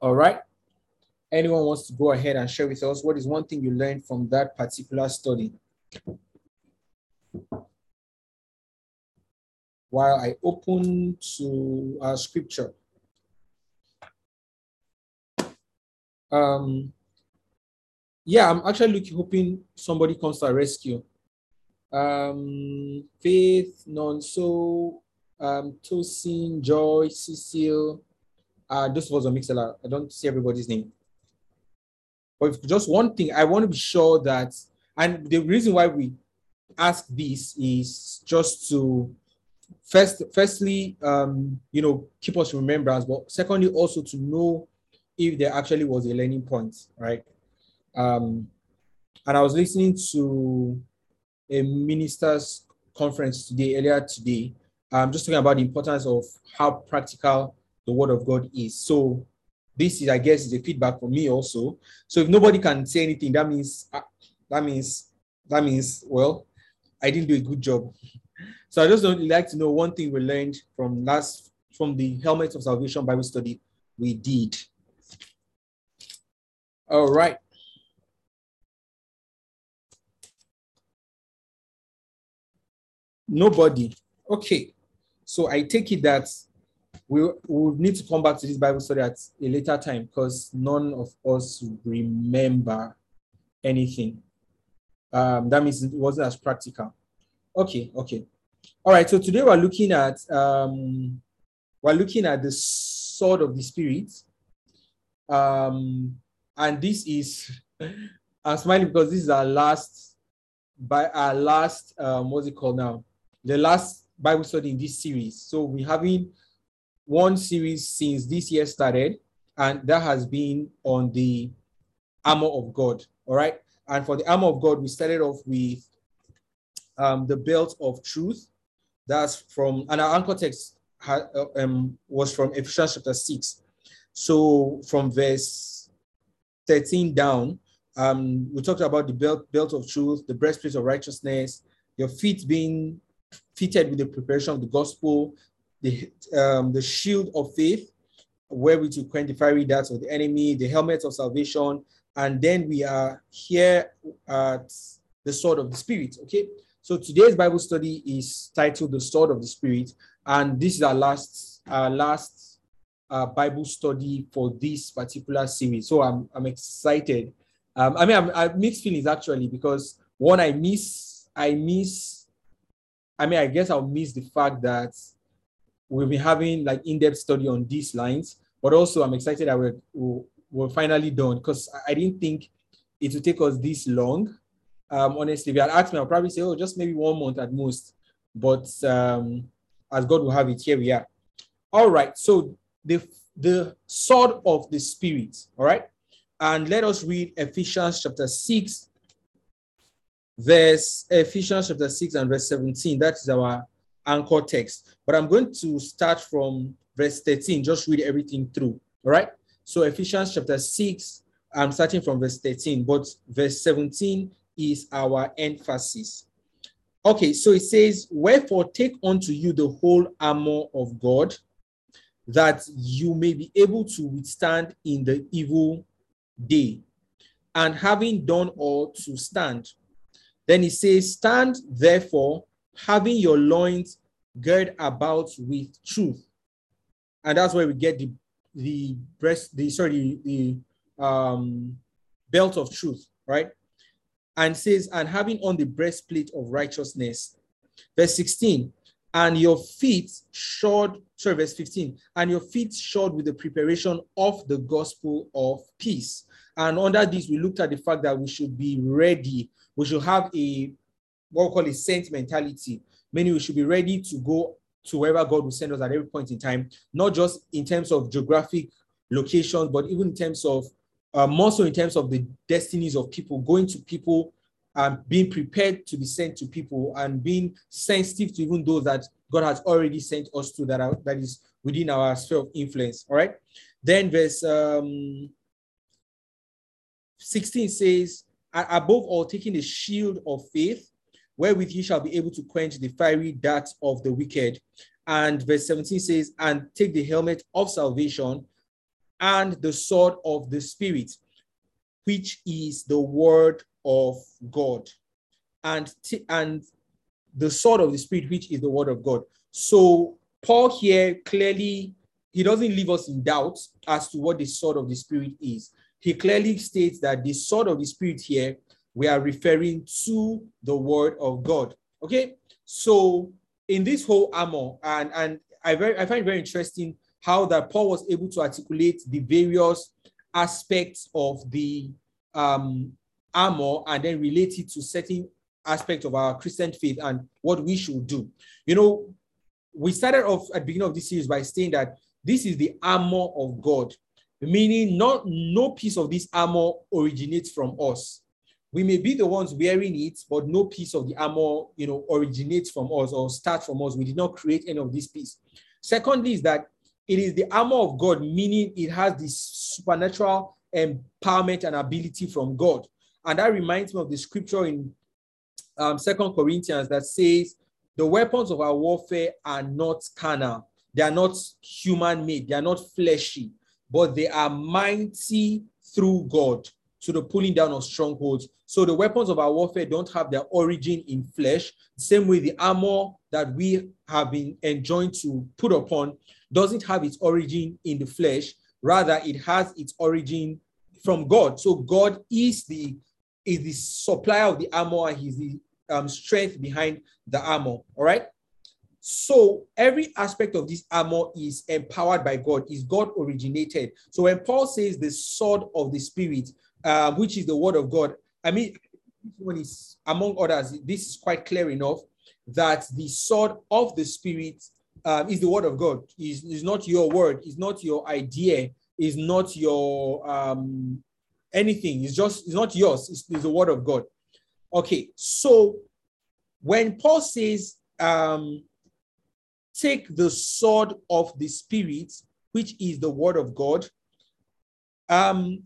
All right. Anyone wants to go ahead and share with us what is one thing you learned from that particular study? While I open to our scripture. Um, yeah, I'm actually looking, hoping somebody comes to our rescue. Um, Faith, Nonso, um, Tosin, Joy, Cecile. Uh, this was a mixer. I don't see everybody's name. But just one thing, I want to be sure that, and the reason why we ask this is just to first, firstly, um, you know, keep us remembrance, but secondly, also to know if there actually was a learning point, right? Um, and I was listening to a minister's conference today, earlier today, um, just talking about the importance of how practical the word of God is. So this is, I guess, is a feedback for me also. So if nobody can say anything, that means uh, that means that means well, I didn't do a good job. So I just would like to know one thing we learned from last from the Helmet of Salvation Bible study we did. All right. Nobody. Okay. So I take it that we will need to come back to this Bible study at a later time because none of us remember anything. Um, that means it wasn't as practical. Okay, okay. All right, so today we're looking at um, we're looking at the sword of the spirit. Um, and this is I'm smiling because this is our last by our last um, what's it called now? The last Bible study in this series. So we're having one series since this year started, and that has been on the armor of God. All right. And for the armor of God, we started off with um, the belt of truth. That's from, and our anchor text had, uh, um, was from Ephesians chapter 6. So from verse 13 down, um, we talked about the belt, belt of truth, the breastplate of righteousness, your feet being fitted with the preparation of the gospel, the, um, the shield of faith, wherewith to quench the fiery darts of the enemy, the helmet of salvation, and then we are here at the sword of the spirit. Okay, so today's Bible study is titled "The Sword of the Spirit," and this is our last, our last uh, Bible study for this particular series. So I'm, I'm excited. Um, I mean, I'm, I'm mixed feelings actually because one, I miss, I miss. I mean, I guess I'll miss the fact that we've been having like in-depth study on these lines, but also I'm excited that we're, we're finally done because I didn't think it would take us this long. Um, honestly, if you had asked me, I'll probably say, oh, just maybe one month at most. But um, as God will have it, here we are. All right. So the the sword of the spirit. All right. And let us read Ephesians chapter 6, verse Ephesians chapter 6 and verse 17. That is our anchor text. But I'm going to start from verse 13, just read everything through. All right. So Ephesians chapter 6, I'm starting from verse 13, but verse 17 is our emphasis. Okay, so it says, Wherefore take unto you the whole armor of God, that you may be able to withstand in the evil day, and having done all to stand. Then he says, Stand therefore, having your loins girded about with truth. And that's where we get the the breast, the sorry, the, the um belt of truth, right? And says, and having on the breastplate of righteousness. Verse 16, and your feet shod, sorry, verse 15, and your feet shod with the preparation of the gospel of peace. And under this, we looked at the fact that we should be ready. We should have a what we call a saint mentality, meaning we should be ready to go to wherever God will send us at every point in time, not just in terms of geographic locations, but even in terms of uh, more so in terms of the destinies of people, going to people and being prepared to be sent to people and being sensitive to even those that God has already sent us to that are, that is within our sphere of influence. All right. Then verse um, 16 says, above all, taking the shield of faith, wherewith ye shall be able to quench the fiery darts of the wicked. And verse 17 says, and take the helmet of salvation and the sword of the Spirit, which is the word of God. And, t- and the sword of the Spirit, which is the word of God. So Paul here clearly he doesn't leave us in doubt as to what the sword of the Spirit is. He clearly states that the sword of the Spirit here we are referring to the word of God. Okay, so in this whole armor, and and I very I find very interesting how that Paul was able to articulate the various aspects of the um, armor and then relate it to certain aspects of our Christian faith and what we should do. You know, we started off at the beginning of this series by saying that this is the armor of God, meaning not no piece of this armor originates from us. We may be the ones wearing it, but no piece of the armor, you know, originates from us or starts from us. We did not create any of this piece. Secondly, is that it is the armor of God, meaning it has this supernatural empowerment and ability from God. And that reminds me of the scripture in um, Second Corinthians that says, the weapons of our warfare are not carnal. They are not human made. They are not fleshy, but they are mighty through God to the pulling down of strongholds. So the weapons of our warfare don't have their origin in flesh. Same way the armor that we have been enjoined to put upon doesn't have its origin in the flesh. Rather, it has its origin from God. So God is the is the supplier of the armor and he's the um, strength behind the armor. All right. So every aspect of this armor is empowered by God, is God originated. So when Paul says the sword of the spirit, uh, which is the word of God, I mean, one is among others, this is quite clear enough that the sword of the spirit um, is the word of God. Is is not your word. Is not your idea. Is not your um, anything. It's just it's not yours. It's, it's the word of God. Okay, so when Paul says, um, take the sword of the Spirit, which is the word of God, um,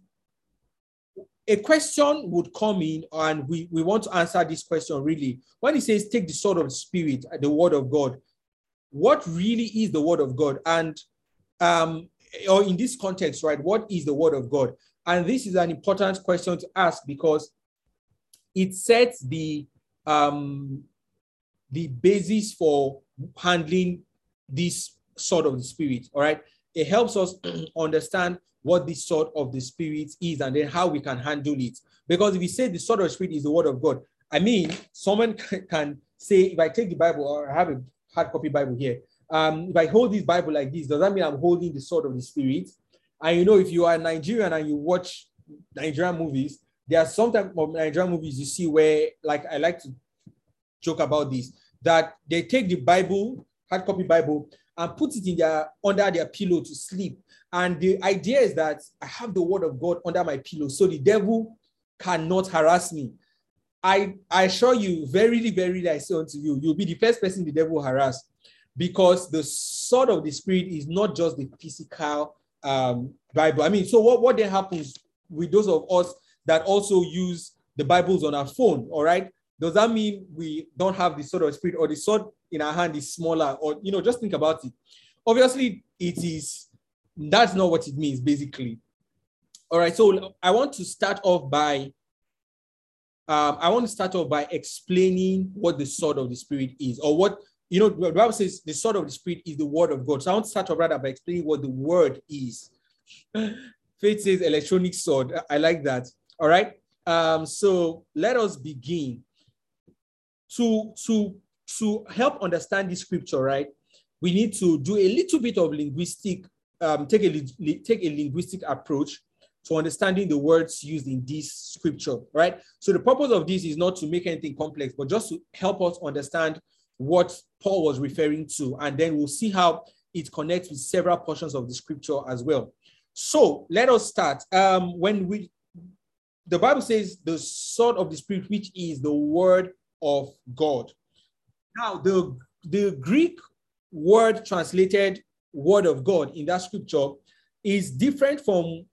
a question would come in, and we, we want to answer this question really. When he says, take the sword of the Spirit, the word of God, what really is the word of God? And um, or in this context, right, what is the word of God? And this is an important question to ask because it sets the um, the basis for handling this sword of the spirit. All right, it helps us understand what the sword of the spirit is and then how we can handle it. Because if we say the sword of the spirit is the word of God, I mean, someone can say, if I take the Bible or I have a hard copy Bible here, um, if I hold this Bible like this, does that mean I'm holding the sword of the spirit? And you know, if you are Nigerian and you watch Nigerian movies, there are some type of Nigerian movies you see where, like, I like to joke about this, that they take the Bible, hard copy Bible, and put it in their under their pillow to sleep. And the idea is that I have the word of God under my pillow, so the devil cannot harass me. I, I assure you, verily, verily, I say unto you, you'll be the first person the devil harass because the sword of the spirit is not just the physical um, Bible. I mean, so what, what then happens with those of us that also use the Bibles on our phone? All right. Does that mean we don't have the sword of the spirit or the sword in our hand is smaller? Or, you know, just think about it. Obviously, it is, that's not what it means, basically. All right. So I want to start off by um, I want to start off by explaining what the sword of the spirit is, or what you know, the Bible says the sword of the Spirit is the word of God. So I want to start off rather by explaining what the word is. Faith says electronic sword. I like that. All right. Um, so let us begin. To, to, to help understand this scripture, right? We need to do a little bit of linguistic, um, take, a, take a linguistic approach to understanding the words used in this scripture, right? So the purpose of this is not to make anything complex, but just to help us understand what Paul was referring to. And then we'll see how it connects with several portions of the scripture as well. So let us start. Um, when we the Bible says the sword of the spirit, which is the word of God. Now, the, the Greek word translated word of God in that scripture is different from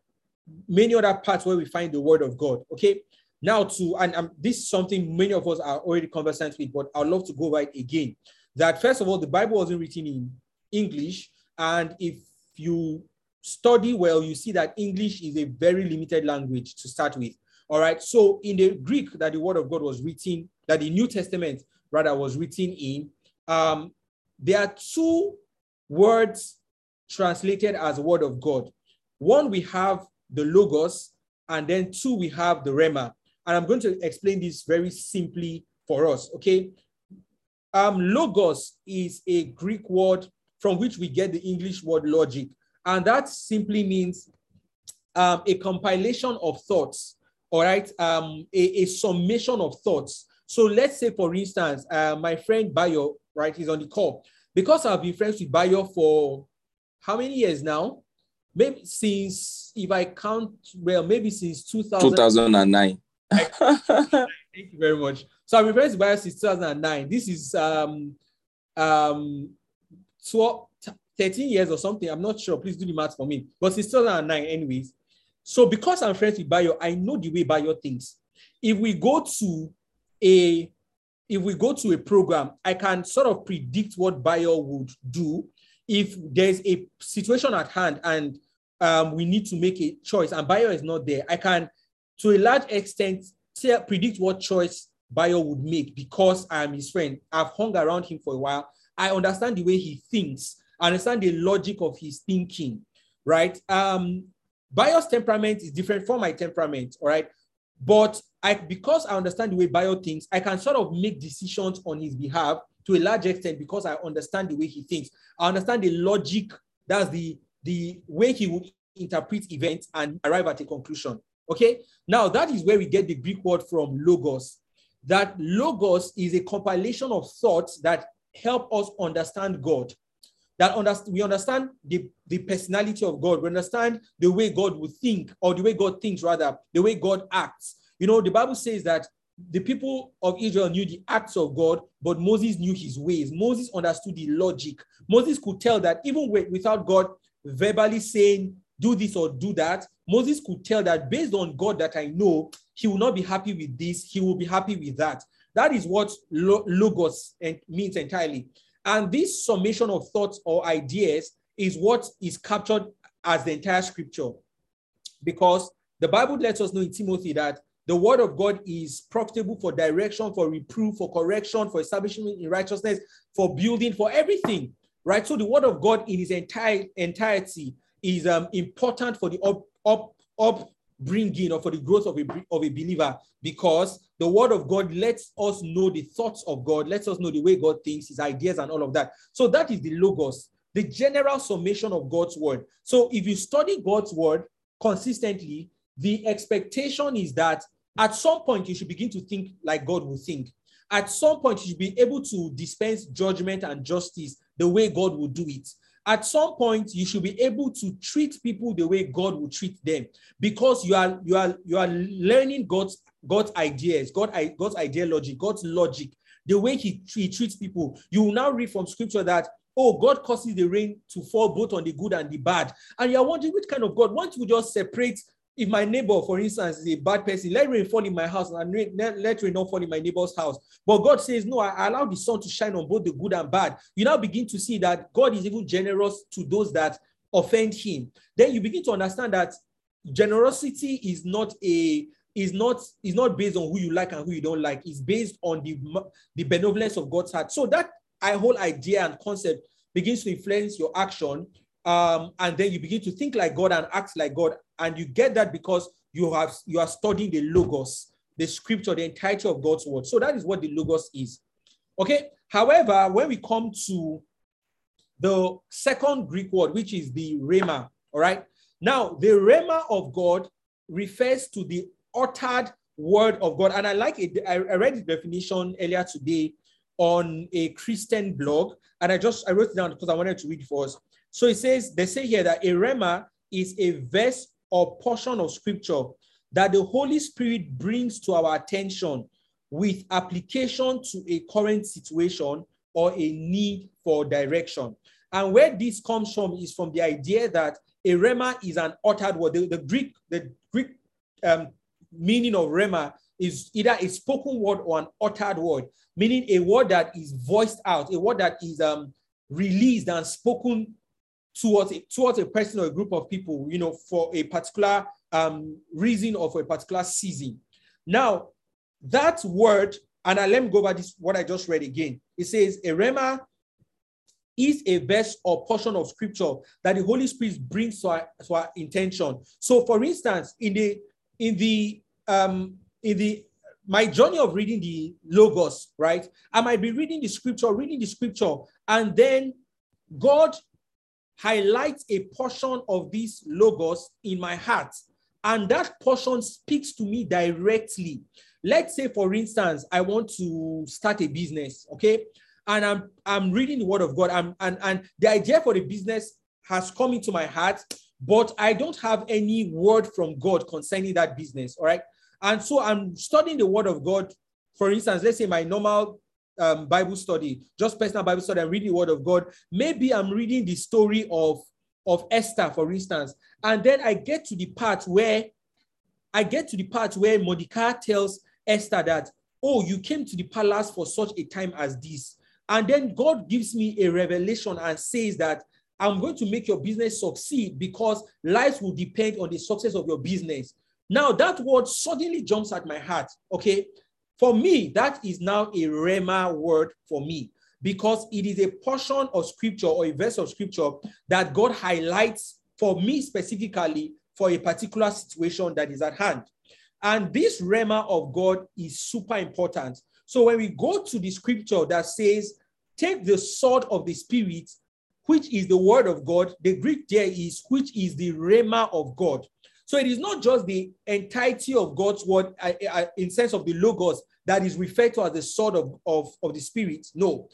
many other parts where we find the word of God. Okay. Now, to and um, this is something many of us are already conversant with, but I'd love to go right again. That first of all, the Bible wasn't written in English, and if you study well, you see that English is a very limited language to start with. All right. So in the Greek that the word of God was written, that the New Testament rather was written in, um, there are two words translated as word of God. One, we have the logos, and then two, we have the rhema. And I'm going to explain this very simply for us. Okay. Um, logos is a Greek word from which we get the English word logic. And that simply means um, a compilation of thoughts, all right, um, a, a, summation of thoughts. So let's say, for instance, uh, my friend Bayo, right, he's on the call. Because I've been friends with Bayo for how many years now? Maybe since, if I count well, maybe since 2000, 2009. Thank you very much. So I've been friends with Bayo since 2009. This is um, um, 12, 13 years or something. I'm not sure. Please do the math for me. But since 2009, anyways. So because I'm friends with Bayo, I know the way Bayo thinks. If we go to a if we go to a program, I can sort of predict what Bayo would do if there's a situation at hand and um, we need to make a choice and Bayo is not there. I can, to a large extent, tell, predict what choice Bayo would make because I'm his friend. I've hung around him for a while. I understand the way he thinks. I understand the logic of his thinking, right? Um, Bayo's temperament is different from my temperament, all right? But I, because I understand the way Bayo thinks, I can sort of make decisions on his behalf to a large extent because I understand the way he thinks. I understand the logic, that's the, the way he would interpret events and arrive at a conclusion. Okay, now that is where we get the Greek word from logos. That logos is a compilation of thoughts that help us understand God. That understand, we understand the, the personality of God. We understand the way God would think, or the way God thinks, rather, the way God acts. You know, the Bible says that the people of Israel knew the acts of God, but Moses knew his ways. Moses understood the logic. Moses could tell that even without God verbally saying, do this or do that, Moses could tell that based on God that I know, he will not be happy with this, he will be happy with that. That is what logos means entirely. And this summation of thoughts or ideas is what is captured as the entire scripture. Because the Bible lets us know in Timothy that the word of God is profitable for direction, for reproof, for correction, for establishment in righteousness, for building, for everything. Right? So the word of God in its entire entirety is um, important for the up, up, up bringing or for the growth of a, of a believer because the word of God lets us know the thoughts of God, lets us know the way God thinks, his ideas, and all of that. So that is the logos, the general summation of God's word. So if you study God's word consistently, the expectation is that at some point you should begin to think like God will think. At some point, you should be able to dispense judgment and justice the way God will do it at some point you should be able to treat people the way God will treat them because you are you are you are learning God's God's ideas, God, God's ideology, God's logic, the way he, he treats people. You will now read from scripture that oh, God causes the rain to fall both on the good and the bad. And you're wondering which kind of God. Once you just separate if my neighbor, for instance, is a bad person, let rain fall in my house and let rain not fall in my neighbor's house. But God says, No, I allow the sun to shine on both the good and bad. You now begin to see that God is even generous to those that offend him. Then you begin to understand that generosity is not a is not is not based on who you like and who you don't like. It's based on the the benevolence of God's heart. So that I whole idea and concept begins to influence your action um, and then you begin to think like God and act like God, and you get that because you have you are studying the logos, the scripture, the entirety of God's word. So that is what the logos is. Okay. However, when we come to the second Greek word, which is the rhema, all right. Now, the rhema of God refers to the uttered word of God, and I like it. I, read the definition earlier today on a Christian blog, and I just I wrote it down because I wanted to read for us. So it says, they say here that a rhema is a verse or portion of scripture that the Holy Spirit brings to our attention with application to a current situation or a need for direction. And where this comes from is from the idea that a rhema is an uttered word. The, the Greek, the Greek um, meaning of Rhema is either a spoken word or an uttered word, meaning a word that is voiced out, a word that is um, released and spoken towards a, towards a person or a group of people, you know, for a particular um, reason or for a particular season. Now, that word, and I, let me go over this, what I just read again. It says, a Rhema is a verse or portion of scripture that the Holy Spirit brings to our, to our intention. So, for instance, in the in the um, in the my journey of reading the logos, right? I might be reading the scripture, reading the scripture, and then God highlights a portion of these logos in my heart, and that portion speaks to me directly. Let's say, for instance, I want to start a business, okay? And I'm I'm reading the word of God. I'm, and, and the idea for the business has come into my heart, but I don't have any word from God concerning that business. All right. And so I'm studying the word of God. For instance, let's say my normal um, Bible study, just personal Bible study, I'm reading the word of God. Maybe I'm reading the story of, of Esther, for instance. And then I get to the part where I get to the part where Mordecai tells Esther that, oh, you came to the palace for such a time as this. And then God gives me a revelation and says that I'm going to make your business succeed because life will depend on the success of your business. Now, that word suddenly jumps at my heart. Okay. For me, that is now a Rhema word for me because it is a portion of scripture or a verse of scripture that God highlights for me specifically for a particular situation that is at hand. And this Rhema of God is super important. So when we go to the scripture that says, take the sword of the spirit, which is the word of God, the Greek there is, which is the Rhema of God. So it is not just the entirety of God's word in sense of the logos that is referred to as the sword of, of, of the spirit. No.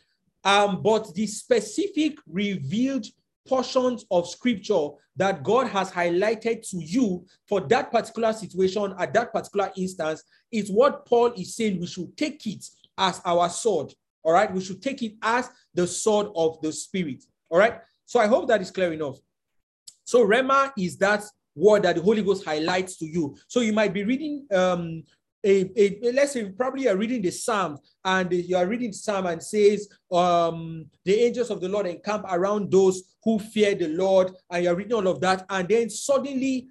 Um, but the specific revealed portions of scripture that God has highlighted to you for that particular situation at that particular instance is what Paul is saying we should take it as our sword. All right. We should take it as the sword of the spirit. All right. So I hope that is clear enough. So Rema is that word that the Holy Ghost highlights to you. So you might be reading um, a, a, let's say probably you're reading the Psalm and you are reading Psalm and says, um, the angels of the Lord encamp around those who fear the Lord, and you're reading all of that, and then suddenly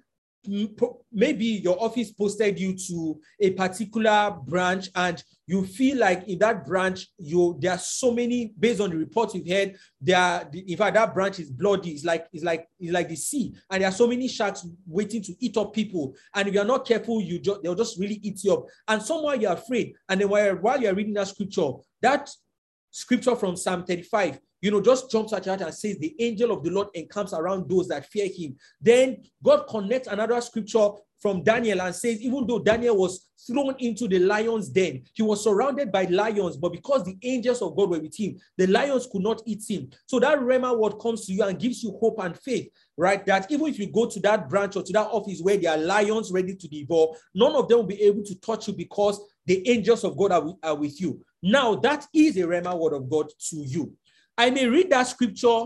maybe your office posted you to a particular branch and you feel like in that branch you there are so many based on the reports you've heard there in fact that branch is bloody. It's like it's like it's like the sea. And there are so many sharks waiting to eat up people. And if you're not careful you just they'll just really eat you up. And somehow you're afraid. And then while, while you're reading that scripture that scripture from psalm 35 you know, just jumps at heart and says, The angel of the Lord encamps around those that fear him. Then God connects another scripture from Daniel and says, even though Daniel was thrown into the lion's den, he was surrounded by lions, but because the angels of God were with him, the lions could not eat him. So that Rhema word comes to you and gives you hope and faith, right? That even if you go to that branch or to that office where there are lions ready to devour, none of them will be able to touch you because the angels of God are, are with you. Now, that is a Rhema word of God to you. I may read that scripture,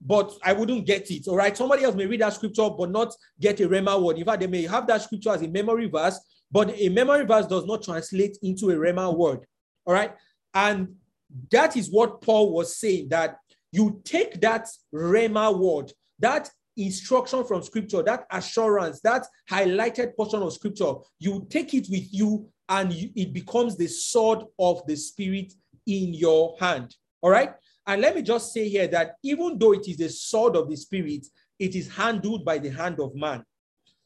but I wouldn't get it. All right. Somebody else may read that scripture, but not get a Rhema word. In fact, they may have that scripture as a memory verse, but a memory verse does not translate into a Rhema word. All right. And that is what Paul was saying that you take that Rhema word, that instruction from scripture, that assurance, that highlighted portion of scripture, you take it with you and you, it becomes the sword of the spirit in your hand. All right. And let me just say here that even though it is the sword of the spirit, it is handled by the hand of man.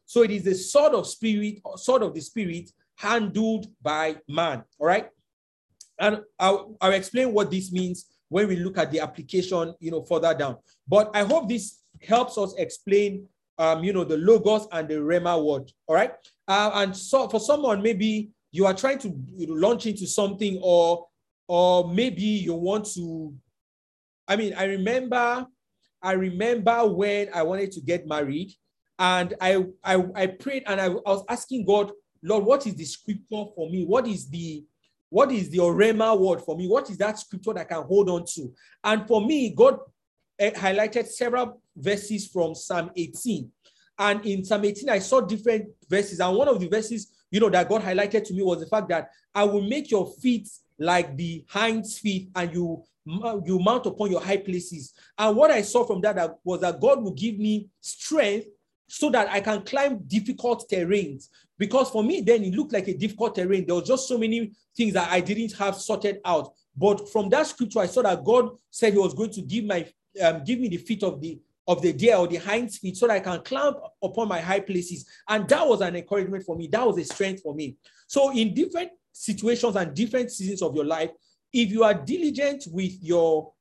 So it is the sword of spirit, or sword of the spirit, handled by man. All right. And I'll, I'll explain what this means when we look at the application, you know, further down. But I hope this helps us explain, um, you know, the logos and the rhema word. All right. Uh, and so for someone, maybe you are trying to you know, launch into something, or or maybe you want to I mean, I remember, I remember when I wanted to get married, and I I, I prayed and I, I was asking God, Lord, what is the scripture for me? What is the what is the Orema word for me? What is that scripture that I can hold on to? And for me, God eh, highlighted several verses from Psalm 18. And in Psalm 18, I saw different verses. And one of the verses, you know, that God highlighted to me was the fact that I will make your feet like the hind's feet, and you you mount upon your high places. And what I saw from that was that God will give me strength so that I can climb difficult terrains. Because for me, then it looked like a difficult terrain. There was just so many things that I didn't have sorted out. But from that scripture, I saw that God said He was going to give my um, give me the feet of the of the deer or the hind feet so that I can climb upon my high places. And that was an encouragement for me. That was a strength for me. So in different situations and different seasons of your life, if you are diligent with your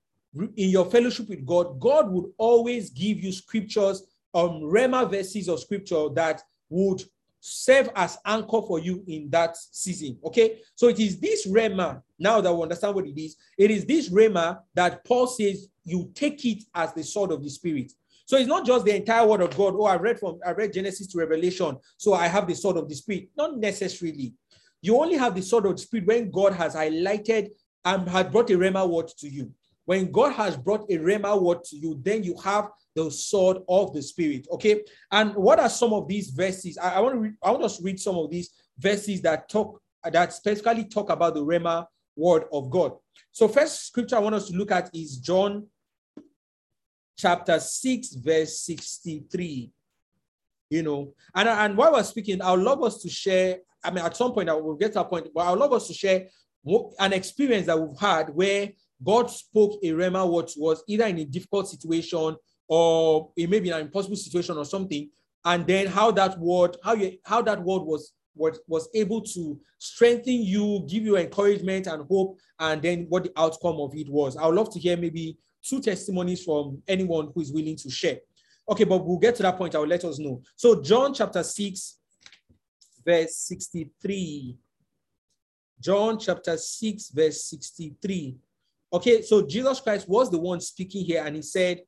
in your fellowship with God, God would always give you scriptures, um, Rhema verses of scripture that would serve as anchor for you in that season. Okay, so it is this Rhema. Now that we understand what it is, it is this Rhema that Paul says you take it as the sword of the spirit. So it's not just the entire word of God. Oh, I read from I read Genesis to Revelation, so I have the sword of the spirit. Not necessarily. You only have the sword of the spirit when God has highlighted and had brought a Rhema word to you. When God has brought a Rhema word to you, then you have the sword of the spirit. Okay. And what are some of these verses? I, I want to read, I want us to read some of these verses that talk that specifically talk about the Rhema word of God. So, first scripture I want us to look at is John chapter 6, verse 63. You know, and, and while we're speaking, I would love us to share. I mean, at some point, I will get to a point, but I would love us to share an experience that we've had where God spoke a rhema word was either in a difficult situation or it may be an impossible situation or something, and then how that word, how you how that word was was, was able to strengthen you, give you encouragement and hope, and then what the outcome of it was. I would love to hear maybe two testimonies from anyone who is willing to share. Okay, but we'll get to that point. I will let us know. So, John chapter 6, verse 63. John chapter 6, verse 63. Okay, so Jesus Christ was the one speaking here, and he said,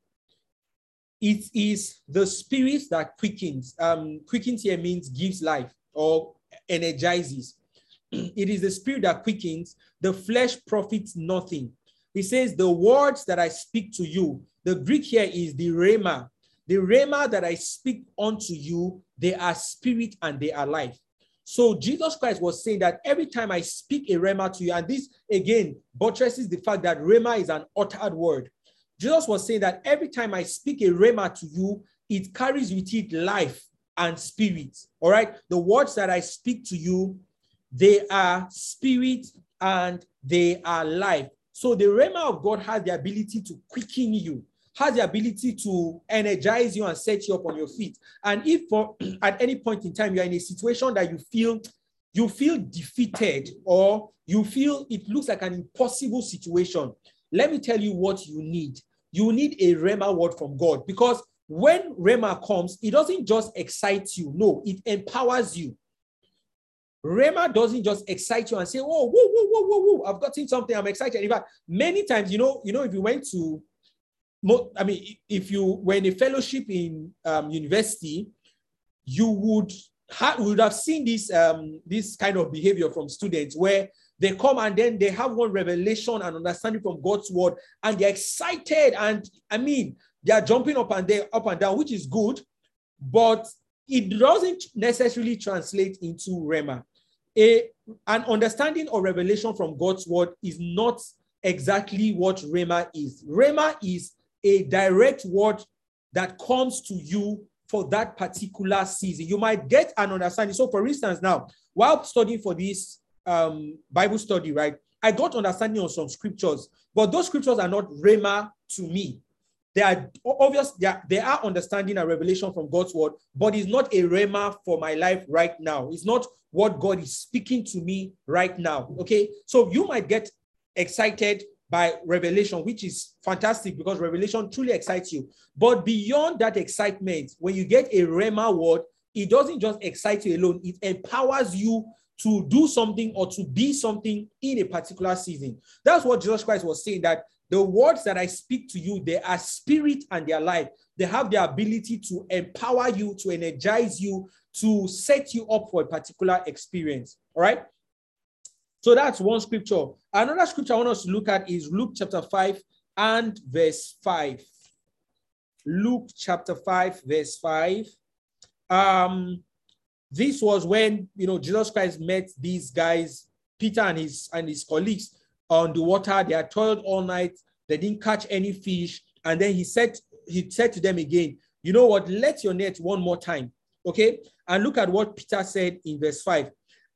It is the spirit that quickens. Um, quickens here means gives life or energizes. it is the spirit that quickens, the flesh profits nothing. He says, The words that I speak to you, the Greek here is the rhema. The rhema that I speak unto you, they are spirit and they are life. So Jesus Christ was saying that every time I speak a rhema to you, and this again buttresses the fact that rhema is an uttered word. Jesus was saying that every time I speak a rhema to you, it carries with it life and spirit. All right. The words that I speak to you, they are spirit and they are life. So the rhema of God has the ability to quicken you, has the ability to energize you and set you up on your feet. And if for at any point in time you're in a situation that you feel you feel defeated or you feel it looks like an impossible situation, let me tell you what you need. You need a Rhema word from God because when Rhema comes, it doesn't just excite you. No, it empowers you. Rhema doesn't just excite you and say, "Oh, whoa, whoa, whoa, whoa, whoa! I've gotten something. I'm excited." In fact, many times, you know, you know, if you went to, I mean, if you were in a fellowship in um, university, you would have would have seen this um, this kind of behavior from students where they come and then they have one revelation and understanding from God's word, and they're excited, and I mean, they are jumping up and down, up and down, which is good, but it doesn't necessarily translate into Rhema a, an understanding or revelation from God's word is not exactly what Rhema is. Rhema is a direct word that comes to you for that particular season. You might get an understanding. So, for instance, now, while studying for this um, Bible study, right, I got understanding on some scriptures, but those scriptures are not Rhema to me. They are obvious, they are, they are understanding a revelation from God's word, but it's not a rhema for my life right now. It's not what God is speaking to me right now. Okay. So you might get excited by revelation, which is fantastic because revelation truly excites you. But beyond that excitement, when you get a Rhema word, it doesn't just excite you alone, it empowers you to do something or to be something in a particular season. That's what Jesus Christ was saying that the words that I speak to you, they are spirit and they are life. They have the ability to empower you, to energize you, to set you up for a particular experience. All right. So that's one scripture. Another scripture I want us to look at is Luke chapter 5 and verse 5. Luke chapter 5, verse 5. Um, this was when you know Jesus Christ met these guys, Peter and his and his colleagues on the water. They had toiled all night. They didn't catch any fish. And then he said, he said to them again, you know what? Let your net one more time. Okay. And look at what Peter said in verse 5.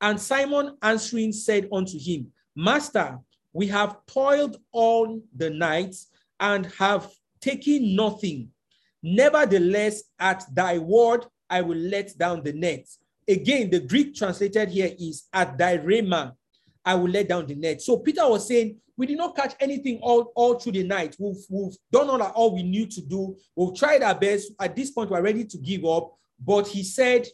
And Simon answering said unto him, Master, we have toiled all the night and have taken nothing. Nevertheless, at thy word, I will let down the net. Again, the Greek translated here is at thy rhema, I will let down the net. So Peter was saying, we did not catch anything all, all through the night. We've, we've done all, all we knew to do. We've tried our best. At this point, we're ready to give up. But he said,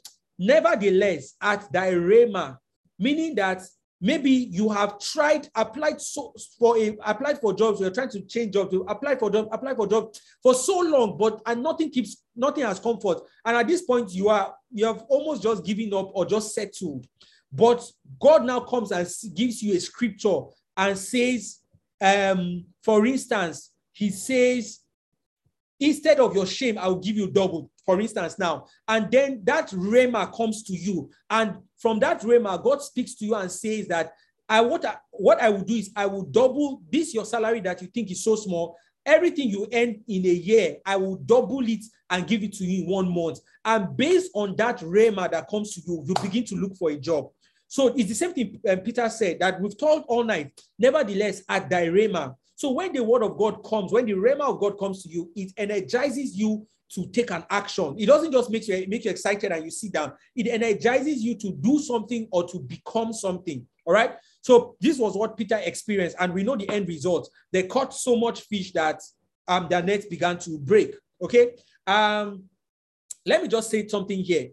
nevertheless, at thy rhema, meaning that maybe you have tried applied so for a applied for jobs you're trying to change jobs to apply for job apply for job for so long but and nothing keeps nothing has come forth. and at this point you are you have almost just given up or just settled but god now comes and gives you a scripture and says um for instance he says instead of your shame i will give you double for instance, now, and then that rhema comes to you, and from that rhema, God speaks to you and says that I what I, what I will do is I will double this your salary that you think is so small. Everything you earn in a year, I will double it and give it to you in one month. And based on that rhema that comes to you, you begin to look for a job. So it's the same thing um, Peter said that we've told all night. Nevertheless, at thy rhema. So when the word of God comes, when the rhema of God comes to you, it energizes you to take an action. It doesn't just make you make you excited and you sit down. It energizes you to do something or to become something. All right. So this was what Peter experienced, and we know the end result. They caught so much fish that um, their nets began to break. Okay. Um, let me just say something here.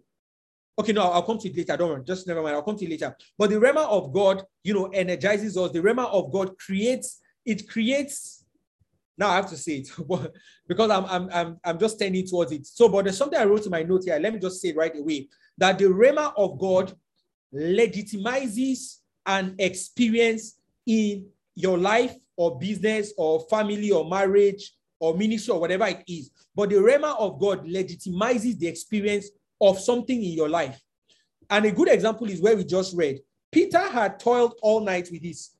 Okay, no, I'll come to it later. Don't worry, just never mind. I'll come to it later. But the rhema of God, you know, energizes us. The rhema of God creates, it creates now I have to say it because I'm, I'm, I'm, I'm just tending towards it. So, but there's something I wrote in my note here. Let me just say right away that the Rhema of God legitimizes an experience in your life or business or family or marriage or ministry or whatever it is. But the Rhema of God legitimizes the experience of something in your life. And a good example is where we just read. Peter had toiled all night with his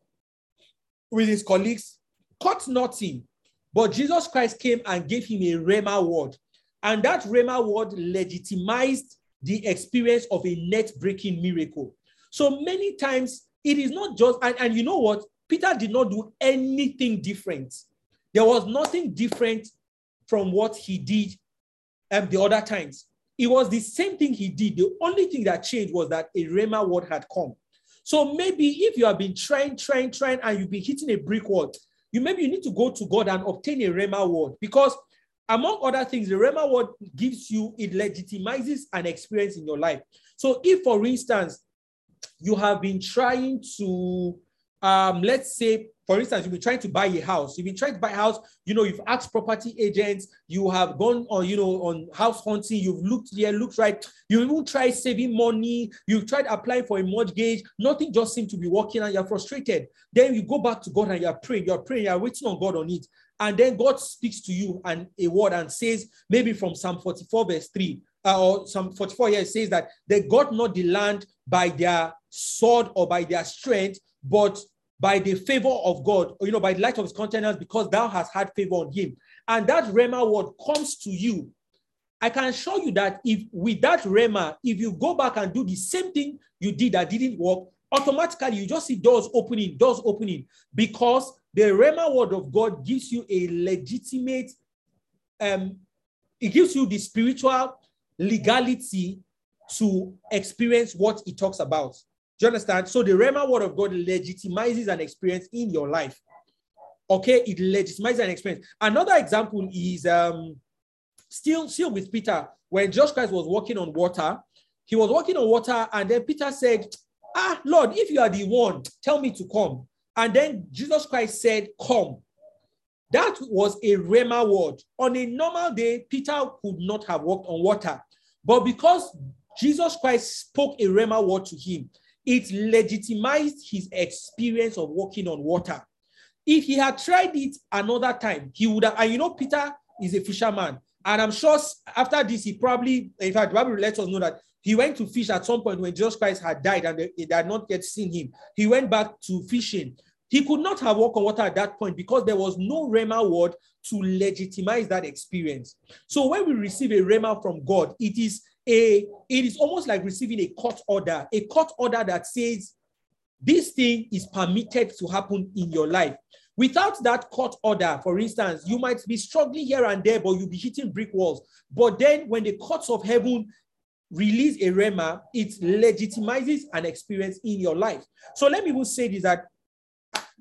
with his colleagues, caught nothing, but Jesus Christ came and gave him a Rhema word. And that Rhema word legitimized the experience of a net breaking miracle. So many times it is not just, and, and you know what? Peter did not do anything different. There was nothing different from what he did um, the other times. It was the same thing he did. The only thing that changed was that a Rhema word had come. So maybe if you have been trying, trying, trying, and you've been hitting a brick wall, you maybe you need to go to God and obtain a Rhema word because among other things, the Rhema word gives you, it legitimizes an experience in your life. So if, for instance, you have been trying to, um, let's say, for instance, you've been trying to buy a house. You've been trying to buy a house. You know, you've asked property agents. You have gone on, you know, on house hunting. You've looked here, looked right. You even tried saving money. You've tried applying for a mortgage. Nothing just seemed to be working, and you're frustrated. Then you go back to God and you're praying. You're praying. You're waiting on God on it, and then God speaks to you and a word and says, maybe from Psalm 44 verse 3 uh, or Psalm 44 here says that they got not the land by their sword or by their strength, but by the favor of God, you know, by the light of his countenance, because thou hast had favor on him. And that Rhema word comes to you. I can show you that if with that Rhema, if you go back and do the same thing you did that didn't work, automatically you just see doors opening, doors opening, because the Rhema word of God gives you a legitimate, um, it gives you the spiritual legality to experience what it talks about. Do you understand? So the Rhema word of God legitimizes an experience in your life. Okay, it legitimizes an experience. Another example is um still still with Peter when Jesus Christ was walking on water. He was walking on water, and then Peter said, Ah, Lord, if you are the one, tell me to come. And then Jesus Christ said, Come. That was a Rhema word. On a normal day, Peter could not have walked on water. But because Jesus Christ spoke a Rhema word to him, it legitimized his experience of walking on water. If he had tried it another time, he would have, and you know, Peter is a fisherman. And I'm sure after this, he probably, in fact, probably lets us know that he went to fish at some point when Jesus Christ had died and they, they had not yet seen him. He went back to fishing. He could not have walked on water at that point because there was no Rhema word to legitimize that experience. So when we receive a Rhema from God, it is a it is almost like receiving a court order, a court order that says this thing is permitted to happen in your life. Without that court order, for instance, you might be struggling here and there, but you'll be hitting brick walls. But then when the courts of heaven release a rhema, it legitimizes an experience in your life. So let me even say this that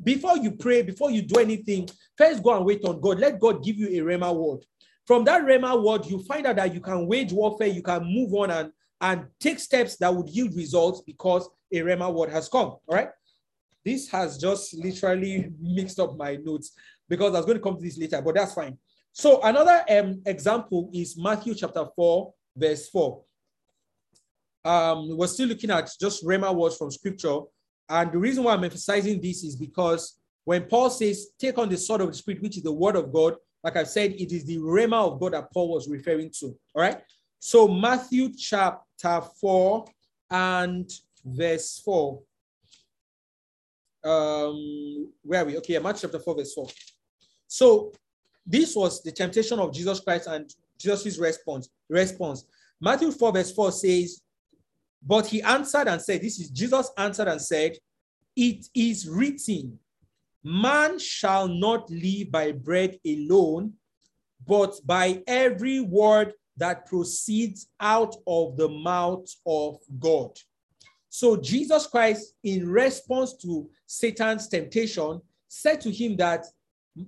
before you pray, before you do anything, first go and wait on God. Let God give you a rhema word. From that rhema word, you find out that you can wage warfare, you can move on and, and take steps that would yield results because a rhema word has come. All right. This has just literally mixed up my notes because I was going to come to this later, but that's fine. So another um, example is Matthew chapter 4, verse 4. Um, we're still looking at just Rhema words from scripture. And the reason why I'm emphasizing this is because when Paul says, take on the sword of the Spirit, which is the word of God, like I said, it is the Rhema of God that Paul was referring to. All right. So Matthew chapter 4 and verse 4. Um, where are we? Okay, Matthew chapter 4, verse 4. So this was the temptation of Jesus Christ and Jesus' response. Response. Matthew 4, verse 4 says, But he answered and said, This is Jesus answered and said, It is written, Man shall not live by bread alone, but by every word that proceeds out of the mouth of God. So Jesus Christ, in response to Satan's temptation, said to him that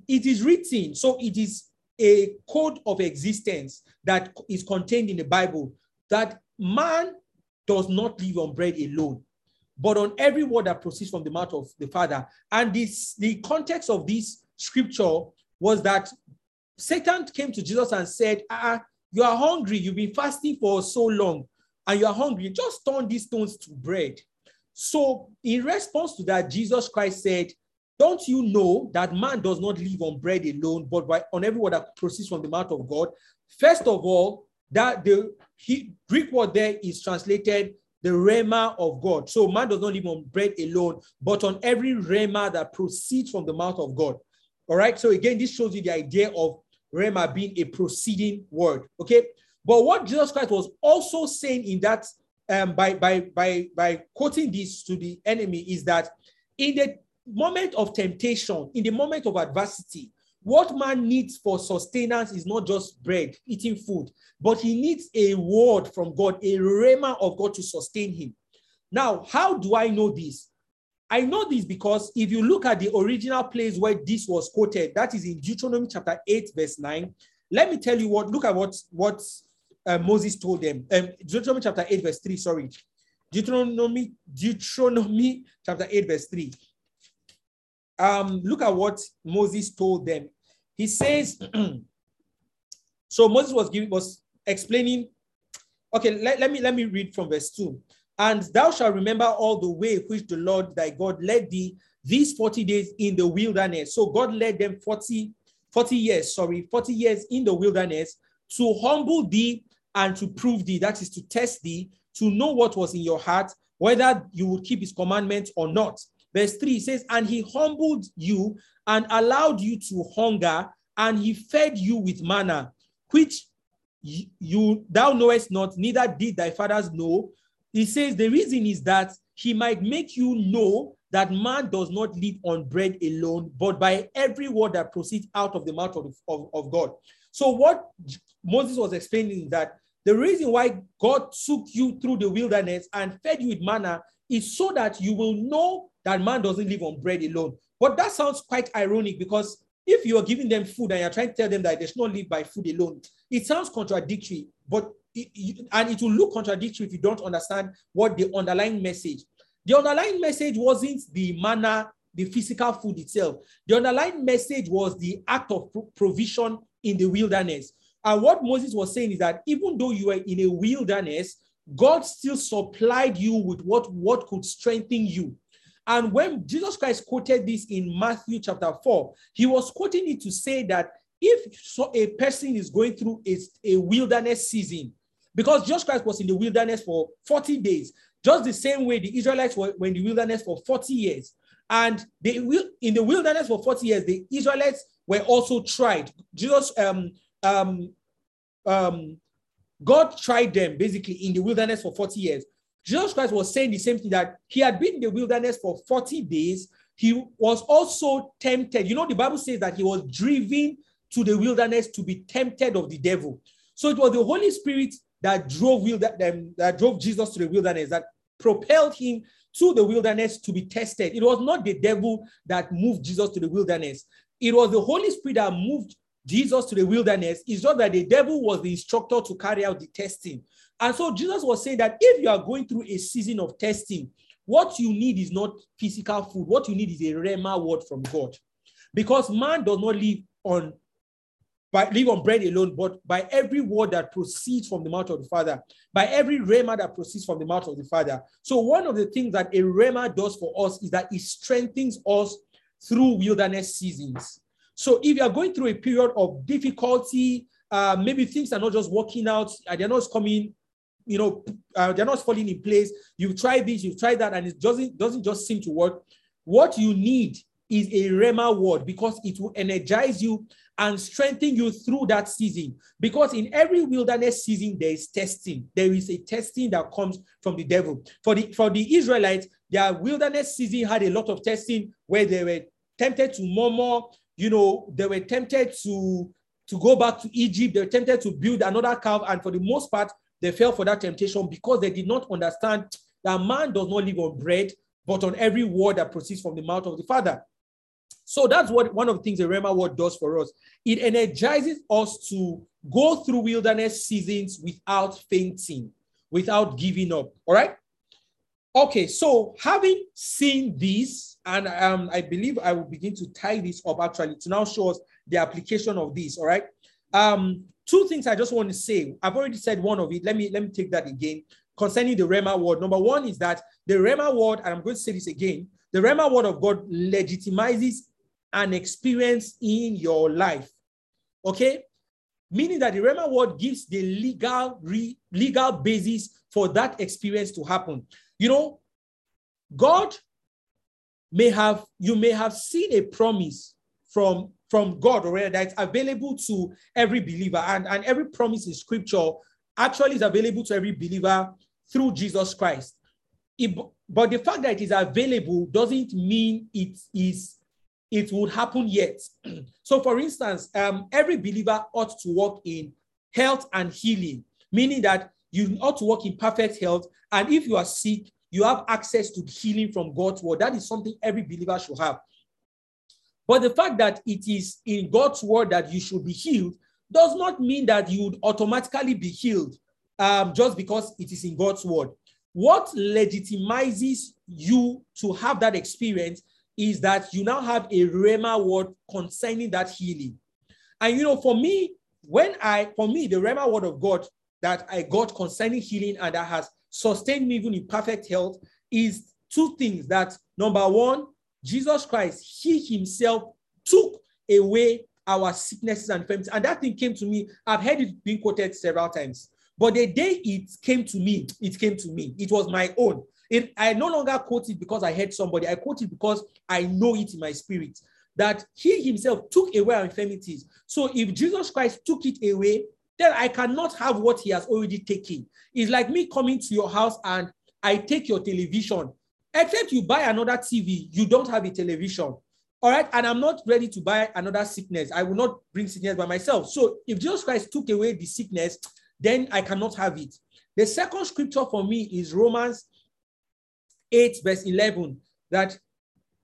it is written, so it is a code of existence that is contained in the Bible that man does not live on bread alone, but on every word that proceeds from the mouth of the Father. And this the context of this scripture was that Satan came to Jesus and said, ah, you are hungry, you've been fasting for so long, and you are hungry, just turn these stones to bread. So, in response to that, Jesus Christ said, Don't you know that man does not live on bread alone, but by, on every word that proceeds from the mouth of God? First of all, that the he, Greek word there is translated the rhema of God. So man does not live on bread alone, but on every rhema that proceeds from the mouth of God. All right. So again, this shows you the idea of rhema being a proceeding word. Okay. But what Jesus Christ was also saying in that um, by, by, by, by quoting this to the enemy is that in the moment of temptation, in the moment of adversity, what man needs for sustenance is not just bread, eating food, but he needs a word from God, a rhema of God to sustain him. Now, how do I know this? I know this because if you look at the original place where this was quoted, that is in Deuteronomy chapter 8, verse 9. Let me tell you what, look at what, what uh, Moses told them. Um, Deuteronomy chapter 8, verse 3, sorry. Deuteronomy, Deuteronomy chapter 8, verse 3. Um, look at what Moses told them. He says, so Moses was giving was explaining. Okay, let, let me let me read from verse 2. And thou shalt remember all the way which the Lord thy God led thee these 40 days in the wilderness. So God led them 40, 40 years, sorry, 40 years in the wilderness to humble thee and to prove thee, that is to test thee, to know what was in your heart, whether you would keep his commandments or not. Verse 3 says, And he humbled you and allowed you to hunger, and he fed you with manna, which you thou knowest not, neither did thy fathers know. He says the reason is that he might make you know that man does not live on bread alone, but by every word that proceeds out of the mouth of, of, of God. So, what Moses was explaining is that the reason why God took you through the wilderness and fed you with manna is so that you will know that man doesn't live on bread alone. But that sounds quite ironic because if you are giving them food and you're trying to tell them that they should not live by food alone, it sounds contradictory. But it, and it will look contradictory if you don't understand what the underlying message. The underlying message wasn't the manna, the physical food itself. The underlying message was the act of provision in the wilderness. And what Moses was saying is that even though you were in a wilderness, God still supplied you with what, what could strengthen you. And when Jesus Christ quoted this in Matthew chapter 4, he was quoting it to say that if so a person is going through a, a wilderness season, because Jesus Christ was in the wilderness for 40 days, just the same way the Israelites were, were in the wilderness for 40 years. And they will in the wilderness for 40 years, the Israelites were also tried. Jesus, um, um, um, God tried them basically in the wilderness for 40 years. Jesus Christ was saying the same thing that he had been in the wilderness for 40 days. He was also tempted. You know, the Bible says that he was driven to the wilderness to be tempted of the devil. So it was the Holy Spirit that drove that, um, that drove Jesus to the wilderness, that propelled him to the wilderness to be tested. It was not the devil that moved Jesus to the wilderness. It was the Holy Spirit that moved Jesus to the wilderness. It's not that the devil was the instructor to carry out the testing. And so Jesus was saying that if you are going through a season of testing, what you need is not physical food. What you need is a rhema word from God. Because man does not live on by live on bread alone, but by every word that proceeds from the mouth of the Father, by every rhema that proceeds from the mouth of the Father. So one of the things that a rhema does for us is that it strengthens us through wilderness seasons. So if you are going through a period of difficulty, uh, maybe things are not just working out, they're not coming, you know, uh, they're not falling in place. You've tried this, you've tried that, and it doesn't doesn't just seem to work. What you need is a Rhema word because it will energize you and strengthen you through that season. Because in every wilderness season, there is testing. There is a testing that comes from the devil. For the for the Israelites, their wilderness season had a lot of testing where they were tempted to murmur. You know, they were tempted to to go back to Egypt. They were tempted to build another calf, and for the most part, they fell for that temptation because they did not understand that man does not live on bread, but on every word that proceeds from the mouth of the Father. So that's what one of the things the Rhema word does for us. It energizes us to go through wilderness seasons without fainting, without giving up. All right. Okay, so having seen this, and um, I believe I will begin to tie this up actually to now show us the application of this. All right. Um, two things I just want to say. I've already said one of it. Let me let me take that again concerning the Rhema word. Number one is that the Rhema word, and I'm going to say this again, the Rhema word of God legitimizes an experience in your life. Okay? Meaning that the Rhema word gives the legal re, legal basis for that experience to happen. You know, God may have, you may have seen a promise from, from God already that's available to every believer. And, and every promise in scripture actually is available to every believer through Jesus Christ. It, but the fact that it is available doesn't mean it is it would happen yet. so, for instance, um, every believer ought to walk in health and healing, meaning that you ought to walk in perfect health. And if you are sick, you have access to healing from God's word. That is something every believer should have. But the fact that it is in God's word that you should be healed does not mean that you would automatically be healed um, just because it is in God's word. What legitimizes you to have that experience is that you now have a Rhema word concerning that healing. And you know, for me, when I, for me, the Rhema word of God that I got concerning healing and that has sustained me even in perfect health is two things. That number one, Jesus Christ, He Himself took away our sicknesses and infirmities. And that thing came to me. I've heard it being quoted several times. But the day it came to me, it came to me. It was my own. It, I no longer quote it because I heard somebody. I quote it because I know it in my spirit that he himself took away our infirmities. So if Jesus Christ took it away, then I cannot have what he has already taken. It's like me coming to your house and I take your television. Except you buy another TV, you don't have a television. All right. And I'm not ready to buy another sickness. I will not bring sickness by myself. So if Jesus Christ took away the sickness, then I cannot have it. The second scripture for me is Romans 8, verse 11, that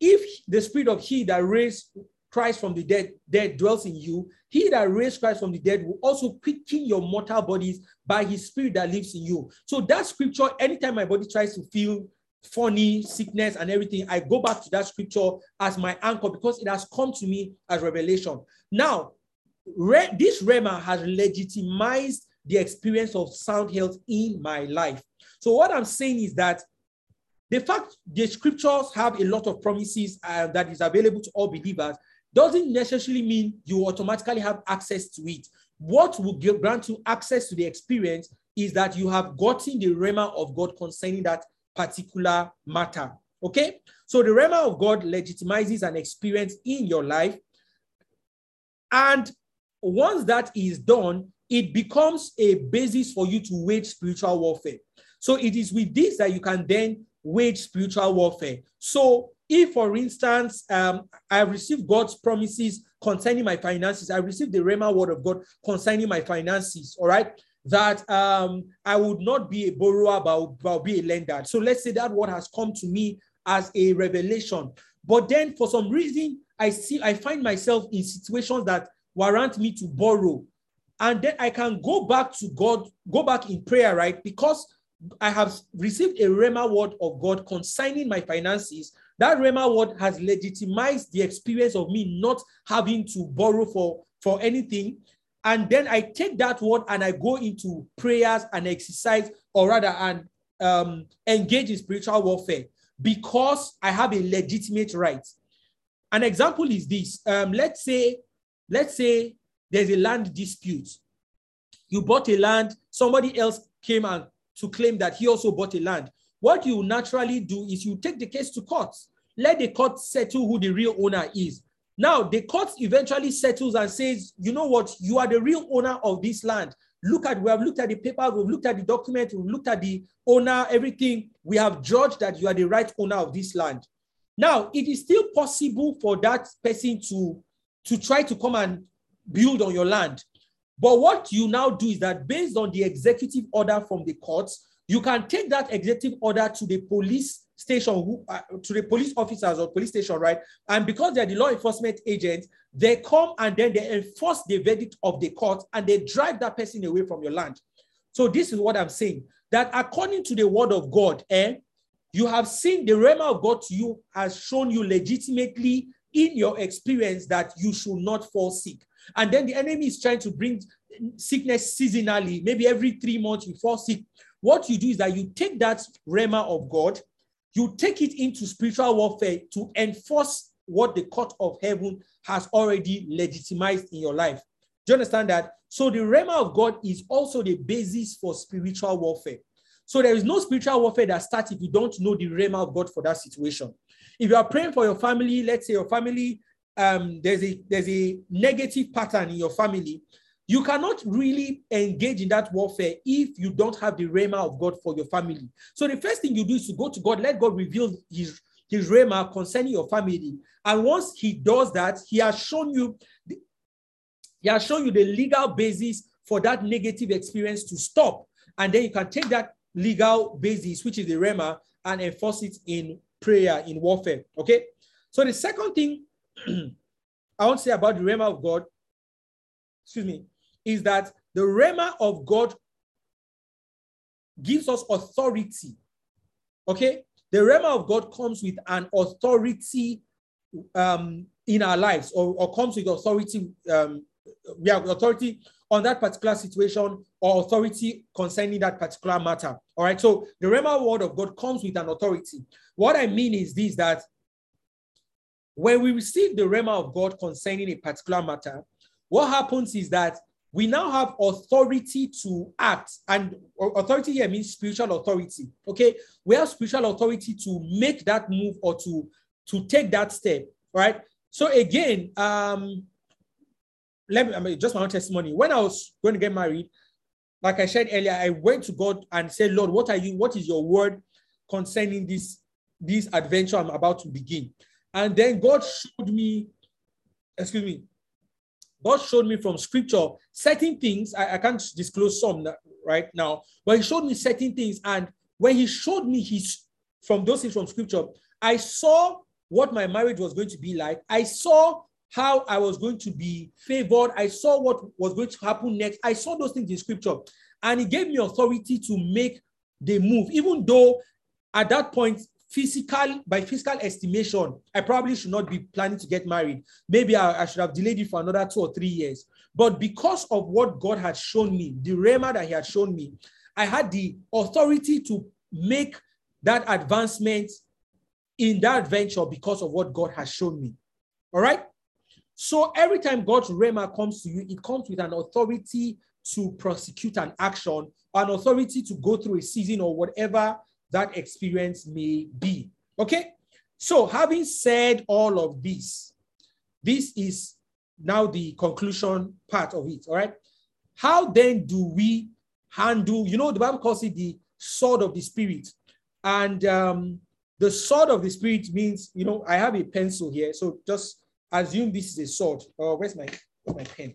if the spirit of he that raised Christ from the dead, dead dwells in you, he that raised Christ from the dead will also quicken your mortal bodies by his spirit that lives in you. So that scripture, anytime my body tries to feel funny, sickness, and everything, I go back to that scripture as my anchor because it has come to me as revelation. Now, re- this Rhema has legitimized the experience of sound health in my life. So, what I'm saying is that the fact the scriptures have a lot of promises uh, that is available to all believers doesn't necessarily mean you automatically have access to it. What will grant you access to the experience is that you have gotten the rhema of God concerning that particular matter. Okay? So the Rhema of God legitimizes an experience in your life. And once that is done, it becomes a basis for you to wage spiritual warfare. So it is with this that you can then wage spiritual warfare. So if, for instance, um, I have received God's promises concerning my finances, I received the Rhema word of God concerning my finances, all right, that um, I would not be a borrower, but, but be a lender. So let's say that word has come to me as a revelation. But then for some reason, I see, I find myself in situations that warrant me to borrow. And then I can go back to God, go back in prayer, right? Because I have received a Rhema word of God concerning my finances. That Rhema word has legitimized the experience of me not having to borrow for, for anything. And then I take that word and I go into prayers and exercise, or rather, and um, engage in spiritual warfare because I have a legitimate right. An example is this. Um, let's say, let's say there's a land dispute. You bought a land, somebody else came and to claim that he also bought a land. What you naturally do is you take the case to court. Let the court settle who the real owner is. Now, the court eventually settles and says, you know what, you are the real owner of this land. Look at, we have looked at the paper, we've looked at the document, we've looked at the owner, everything. We have judged that you are the right owner of this land. Now, it is still possible for that person to, to try to come and build on your land. But what you now do is that based on the executive order from the courts, you can take that executive order to the police station, who, uh, to the police officers or police station, right? And because they're the law enforcement agents, they come and then they enforce the verdict of the court and they drive that person away from your land. So this is what I'm saying, that according to the word of God, eh, you have seen the rhema of God to you has shown you legitimately in your experience that you should not fall sick. And then the enemy is trying to bring sickness seasonally, maybe every three months you fall sick. What you do is that you take that rhema of God, you take it into spiritual warfare to enforce what the court of heaven has already legitimized in your life. Do you understand that? So the rhema of God is also the basis for spiritual warfare. So there is no spiritual warfare that starts if you don't know the rhema of God for that situation. If you are praying for your family, let's say your family um, there's a there's a negative pattern in your family, you cannot really engage in that warfare if you don't have the rhema of God for your family. So the first thing you do is to go to God, let God reveal his, his rhema concerning your family. And once he does that, he has shown you the, he has shown you the legal basis for that negative experience to stop. And then you can take that legal basis, which is the rhema, and enforce it in prayer, in warfare. Okay. So the second thing I want to say about the Rhema of God, excuse me, is that the Rhema of God gives us authority. Okay? The Rhema of God comes with an authority um, in our lives or, or comes with authority. Um, we have authority on that particular situation or authority concerning that particular matter. All right. So the Rhema word of God comes with an authority. What I mean is this that when we receive the Rhema of God concerning a particular matter, what happens is that we now have authority to act. And authority here means spiritual authority. Okay. We have spiritual authority to make that move or to, to take that step. Right. So again, um, let me I mean, just my own testimony. When I was going to get married, like I said earlier, I went to God and said, Lord, what are you, what is your word concerning this, this adventure I'm about to begin? And then God showed me, excuse me, God showed me from scripture certain things. I, I can't disclose some right now, but He showed me certain things. And when He showed me His from those things from scripture, I saw what my marriage was going to be like. I saw how I was going to be favored. I saw what was going to happen next. I saw those things in scripture. And He gave me authority to make the move, even though at that point physical by physical estimation i probably should not be planning to get married. Maybe I, I, should have delayed it for another two or three years. But because of what god had shown me the rhema that he had shown me i had the authority to make that advancement in that venture because of what god has shown me. All right? So every time god's rhema comes to you it comes with an authority to prosecute an action an authority to go through a season or whatever that experience may be. Okay. So, having said all of this, this is now the conclusion part of it. All right. How then do we handle, you know, the Bible calls it the sword of the spirit. And um, the sword of the spirit means, you know, I have a pencil here. So just assume this is a sword. Oh, where's my, my pen?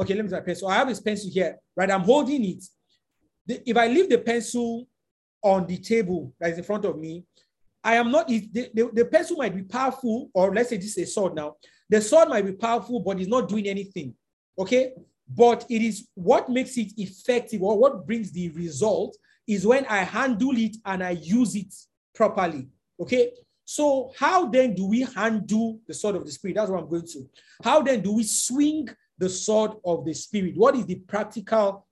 Okay, let me try pencil. I have this pencil here, right? I'm holding it. The, if I leave the pencil on the table that is in front of me, I am not, the, the, the pencil might be powerful, or let's say this is a sword now. The sword might be powerful, but it's not doing anything. Okay. But it is what makes it effective or what brings the result is when I handle it and I use it properly. Okay. So, how then do we handle the sword of the spirit? That's what I'm going to. How then do we swing the sword of the spirit? What is the practical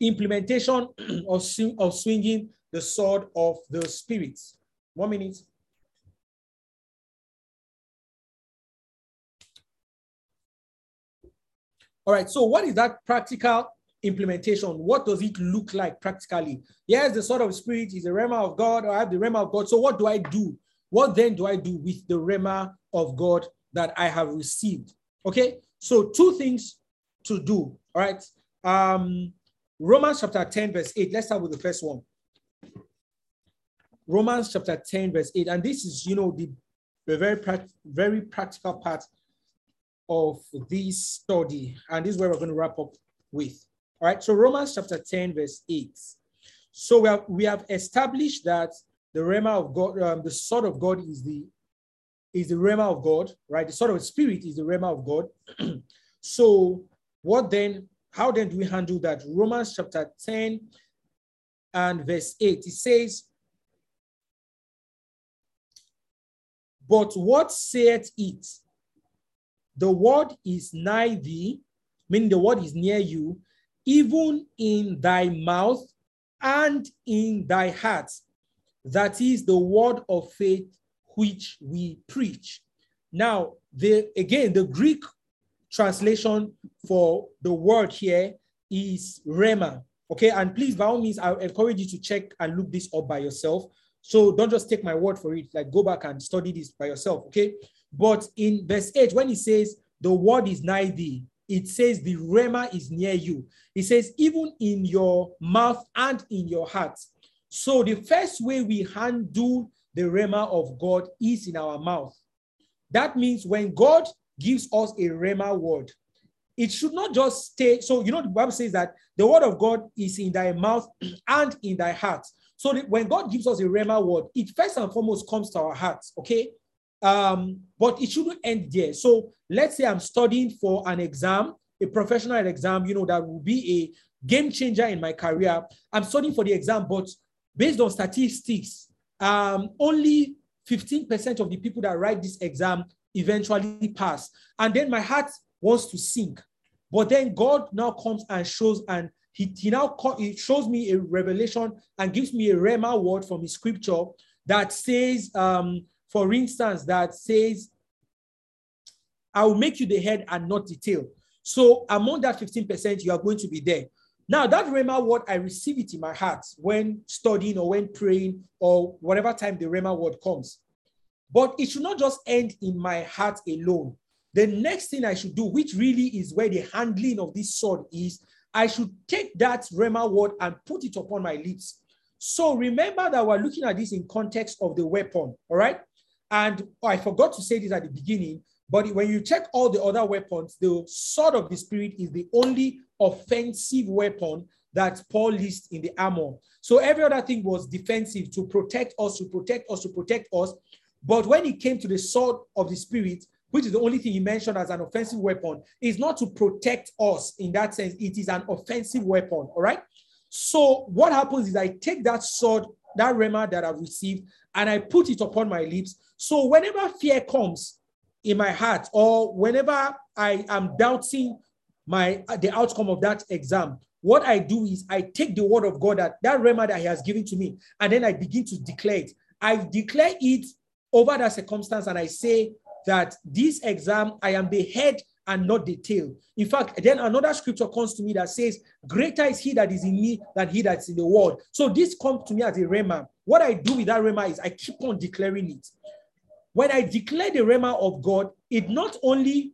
implementation of, of swinging the sword of the spirit? One minute. All right, so what is that practical implementation? What does it look like practically? Yes, the sword of spirit is the rhema of God, or I have the rhema of God. So what do I do? What then do I do with the rhema of God that I have received? Okay, so two things to do. All right. Um, Romans chapter 10, verse 8. Let's start with the first one. Romans chapter 10, verse 8. And this is, you know, the, the very, very practical part of this study. And this is where we're going to wrap up with. All right. So Romans chapter 10, verse 8. So we have, we have established that the rhema of God, um, the sword of God is the is the rhema of God, right? The sword of the spirit is the rhema of God. so what then, how then do we handle that? Romans chapter 10 and verse 8, it says, But what saith it? The word is nigh thee, meaning the word is near you, even in thy mouth and in thy heart. That is the word of faith which we preach. Now, the again, the Greek translation for the word here is rhema. Okay, and please, by all means, I encourage you to check and look this up by yourself. So don't just take my word for it, like go back and study this by yourself. Okay, but in verse 8, when he says, The word is nigh thee, it says, The rhema is near you. It says, Even in your mouth and in your heart. So the first way we handle the rhema of God is in our mouth. That means when God gives us a rhema word, it should not just stay. So, you know, the Bible says that the word of God is in thy mouth and in thy heart. So, when God gives us a rhema word, it first and foremost comes to our hearts, okay? Um, but it shouldn't end there. So let's say I'm studying for an exam, a professional exam, you know, that will be a game changer in my career. I'm studying for the exam, but based on statistics, um, only 15% of the people that write this exam eventually pass. And then my heart wants to sink. But then God now comes and shows, and he, he now he shows me a revelation and gives me a Rhema word from his scripture that says, um, for instance, that says, I will make you the head and not the tail. So among that 15%, you are going to be there. Now, that Rhema word, I receive it in my heart when studying or when praying or whatever time the Rhema word comes. But it should not just end in my heart alone. The next thing I should do, which really is where the handling of this sword is, I should take that Rhema word and put it upon my lips. So remember that we're looking at this in context of the weapon, all right? And oh, I forgot to say this at the beginning, but when you check all the other weapons, the sword of the spirit is the only offensive weapon that Paul lists in the armor. So every other thing was defensive to protect us, to protect us, to protect us. But when it came to the sword of the spirit, which is the only thing he mentioned as an offensive weapon, is not to protect us in that sense. It is an offensive weapon. All right. So what happens is I take that sword, that rhema that I've received, and I put it upon my lips. So whenever fear comes, in my heart or whenever I am doubting my the outcome of that exam, what I do is I take the word of God that that rhema that He has given to me, and then I begin to declare it. I declare it over that circumstance, and I say that this exam I am the head and not the tail. In fact, then another scripture comes to me that says, Greater is he that is in me than he that's in the world. So this comes to me as a rhema. What I do with that rhema is I keep on declaring it. When I declare the rhema of God, it not only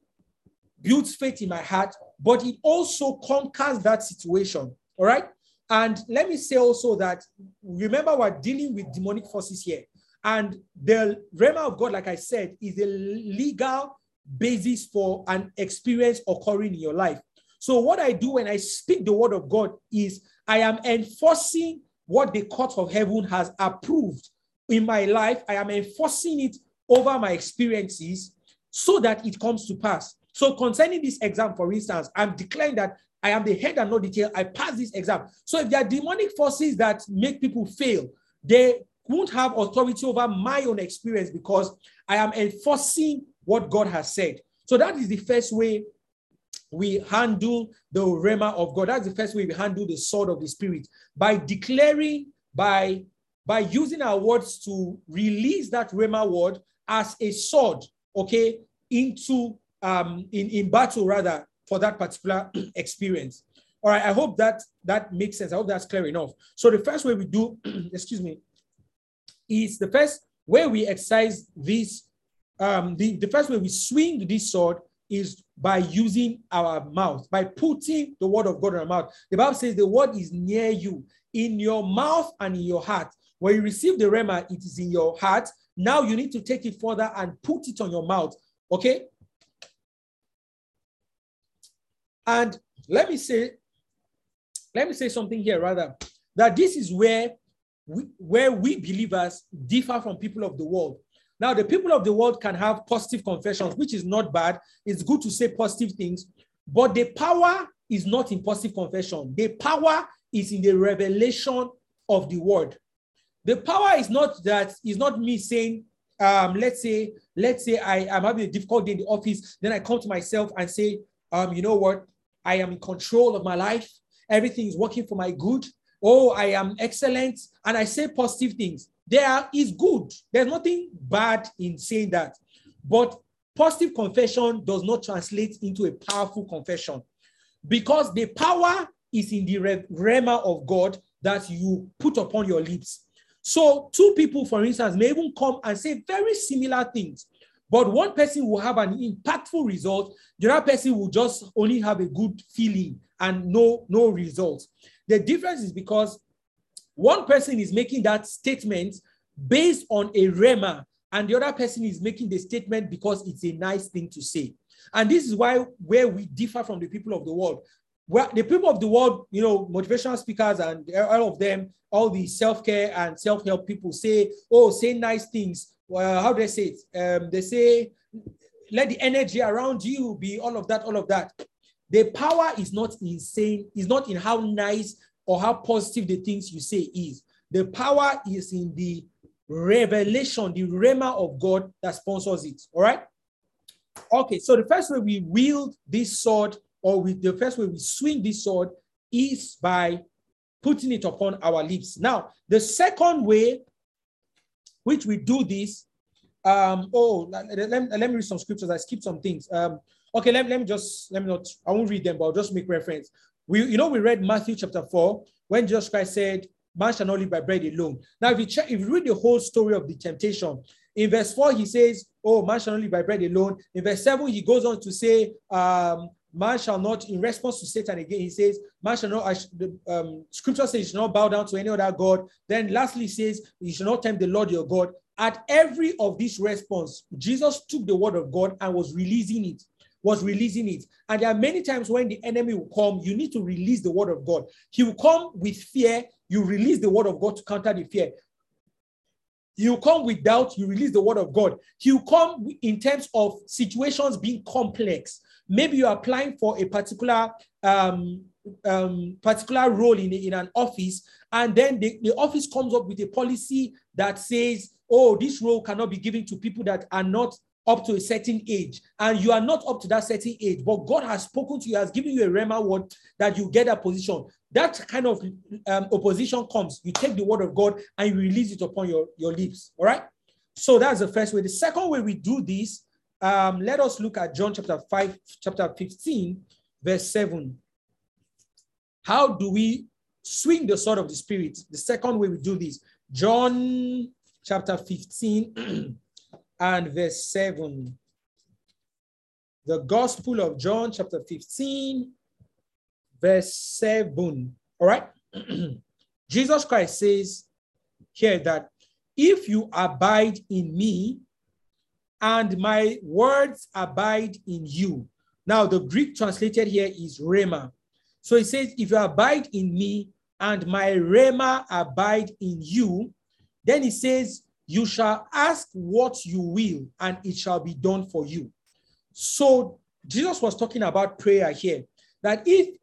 builds faith in my heart, but it also conquers that situation. All right. And let me say also that remember, we're dealing with demonic forces here. And the rhema of God, like I said, is a legal basis for an experience occurring in your life. So, what I do when I speak the word of God is I am enforcing what the court of heaven has approved in my life. I am enforcing it over my experiences so that it comes to pass. So, concerning this exam, for instance, I'm declaring that I am the head and not the tail. I pass this exam. So, if there are demonic forces that make people fail, they won't have authority over my own experience because I am enforcing what God has said. So that is the first way we handle the rhema of God. That's the first way we handle the sword of the spirit by declaring, by by using our words to release that rhema word as a sword, okay, into um in, in battle rather for that particular experience. All right, I hope that that makes sense. I hope that's clear enough. So the first way we do, excuse me, is the first way we exercise this um, the, the first way we swing this sword is by using our mouth, by putting the word of God in our mouth. The Bible says the word is near you, in your mouth and in your heart. When you receive the rhema, it is in your heart. Now you need to take it further and put it on your mouth. Okay? And let me say, let me say something here rather, that this is where we, where we believers differ from people of the world. Now, the people of the world can have positive confessions, which is not bad. It's good to say positive things, but the power is not in positive confession. The power is in the revelation of the word. The power is not that, is not me saying, um, let's say, let's say I am having a difficult day in the office. Then I come to myself and say, um, you know what? I am in control of my life. Everything is working for my good. Oh, I am excellent. And I say positive things. There is good. There's nothing bad in saying that. But positive confession does not translate into a powerful confession because the power is in the rhema of God that you put upon your lips. So, two people, for instance, may even come and say very similar things, but one person will have an impactful result, the other person will just only have a good feeling and no, no results. The difference is because one person is making that statement based on a rhema, and the other person is making the statement because it's a nice thing to say. And this is why where we differ from the people of the world. Where the people of the world, you know, motivational speakers and all of them, all the self-care and self-help people say, oh, say nice things. Well, how do they say it? Um, they say, let the energy around you be all of that, all of that. The power is not insane, is not in how nice or how positive the things you say is. The power is in the revelation, the rhema of God that sponsors it. All right. Okay, so the first way we wield this sword, or with the first way we swing this sword, is by putting it upon our lips. Now, the second way which we do this, um, oh, let, let, let me read some scriptures. I skipped some things. Um, okay, let, let me just let me not. I won't read them, but I'll just make reference. We, you know, we read Matthew chapter 4 when Jesus Christ said, Man shall not live by bread alone. Now, if you check, if you read the whole story of the temptation, in verse 4, he says, Oh, man shall not live by bread alone. In verse 7, he goes on to say, um, man shall not, in response to Satan again, he says, man shall not, um, scripture says, should not bow down to any other God. Then lastly says, you should not tempt the Lord your God. At every of this response, Jesus took the word of God and was releasing it was releasing it. And there are many times when the enemy will come, you need to release the word of God. He will come with fear, you release the word of God to counter the fear. He'll come with doubt, you release the word of God. He'll come in terms of situations being complex. Maybe you're applying for a particular um, um, particular role in, in an office, and then the, the office comes up with a policy that says, oh, this role cannot be given to people that are not up to a certain age and you are not up to that certain age, but God has spoken to you, has given you a rhema word that you get a position. That kind of um, opposition comes, you take the word of God and you release it upon your, your lips. All right. So that's the first way. The second way we do this um, let us look at John chapter 5, chapter 15, verse 7. How do we swing the sword of the Spirit? The second way we do this, John chapter 15 and verse 7. The Gospel of John, chapter 15, verse 7. All right. Jesus Christ says here that if you abide in me and my words abide in you. Now, the Greek translated here is rhema. So it says, if you abide in me and my rhema abide in you, then it says, you shall ask what you will and it shall be done for you. So Jesus was talking about prayer here, that if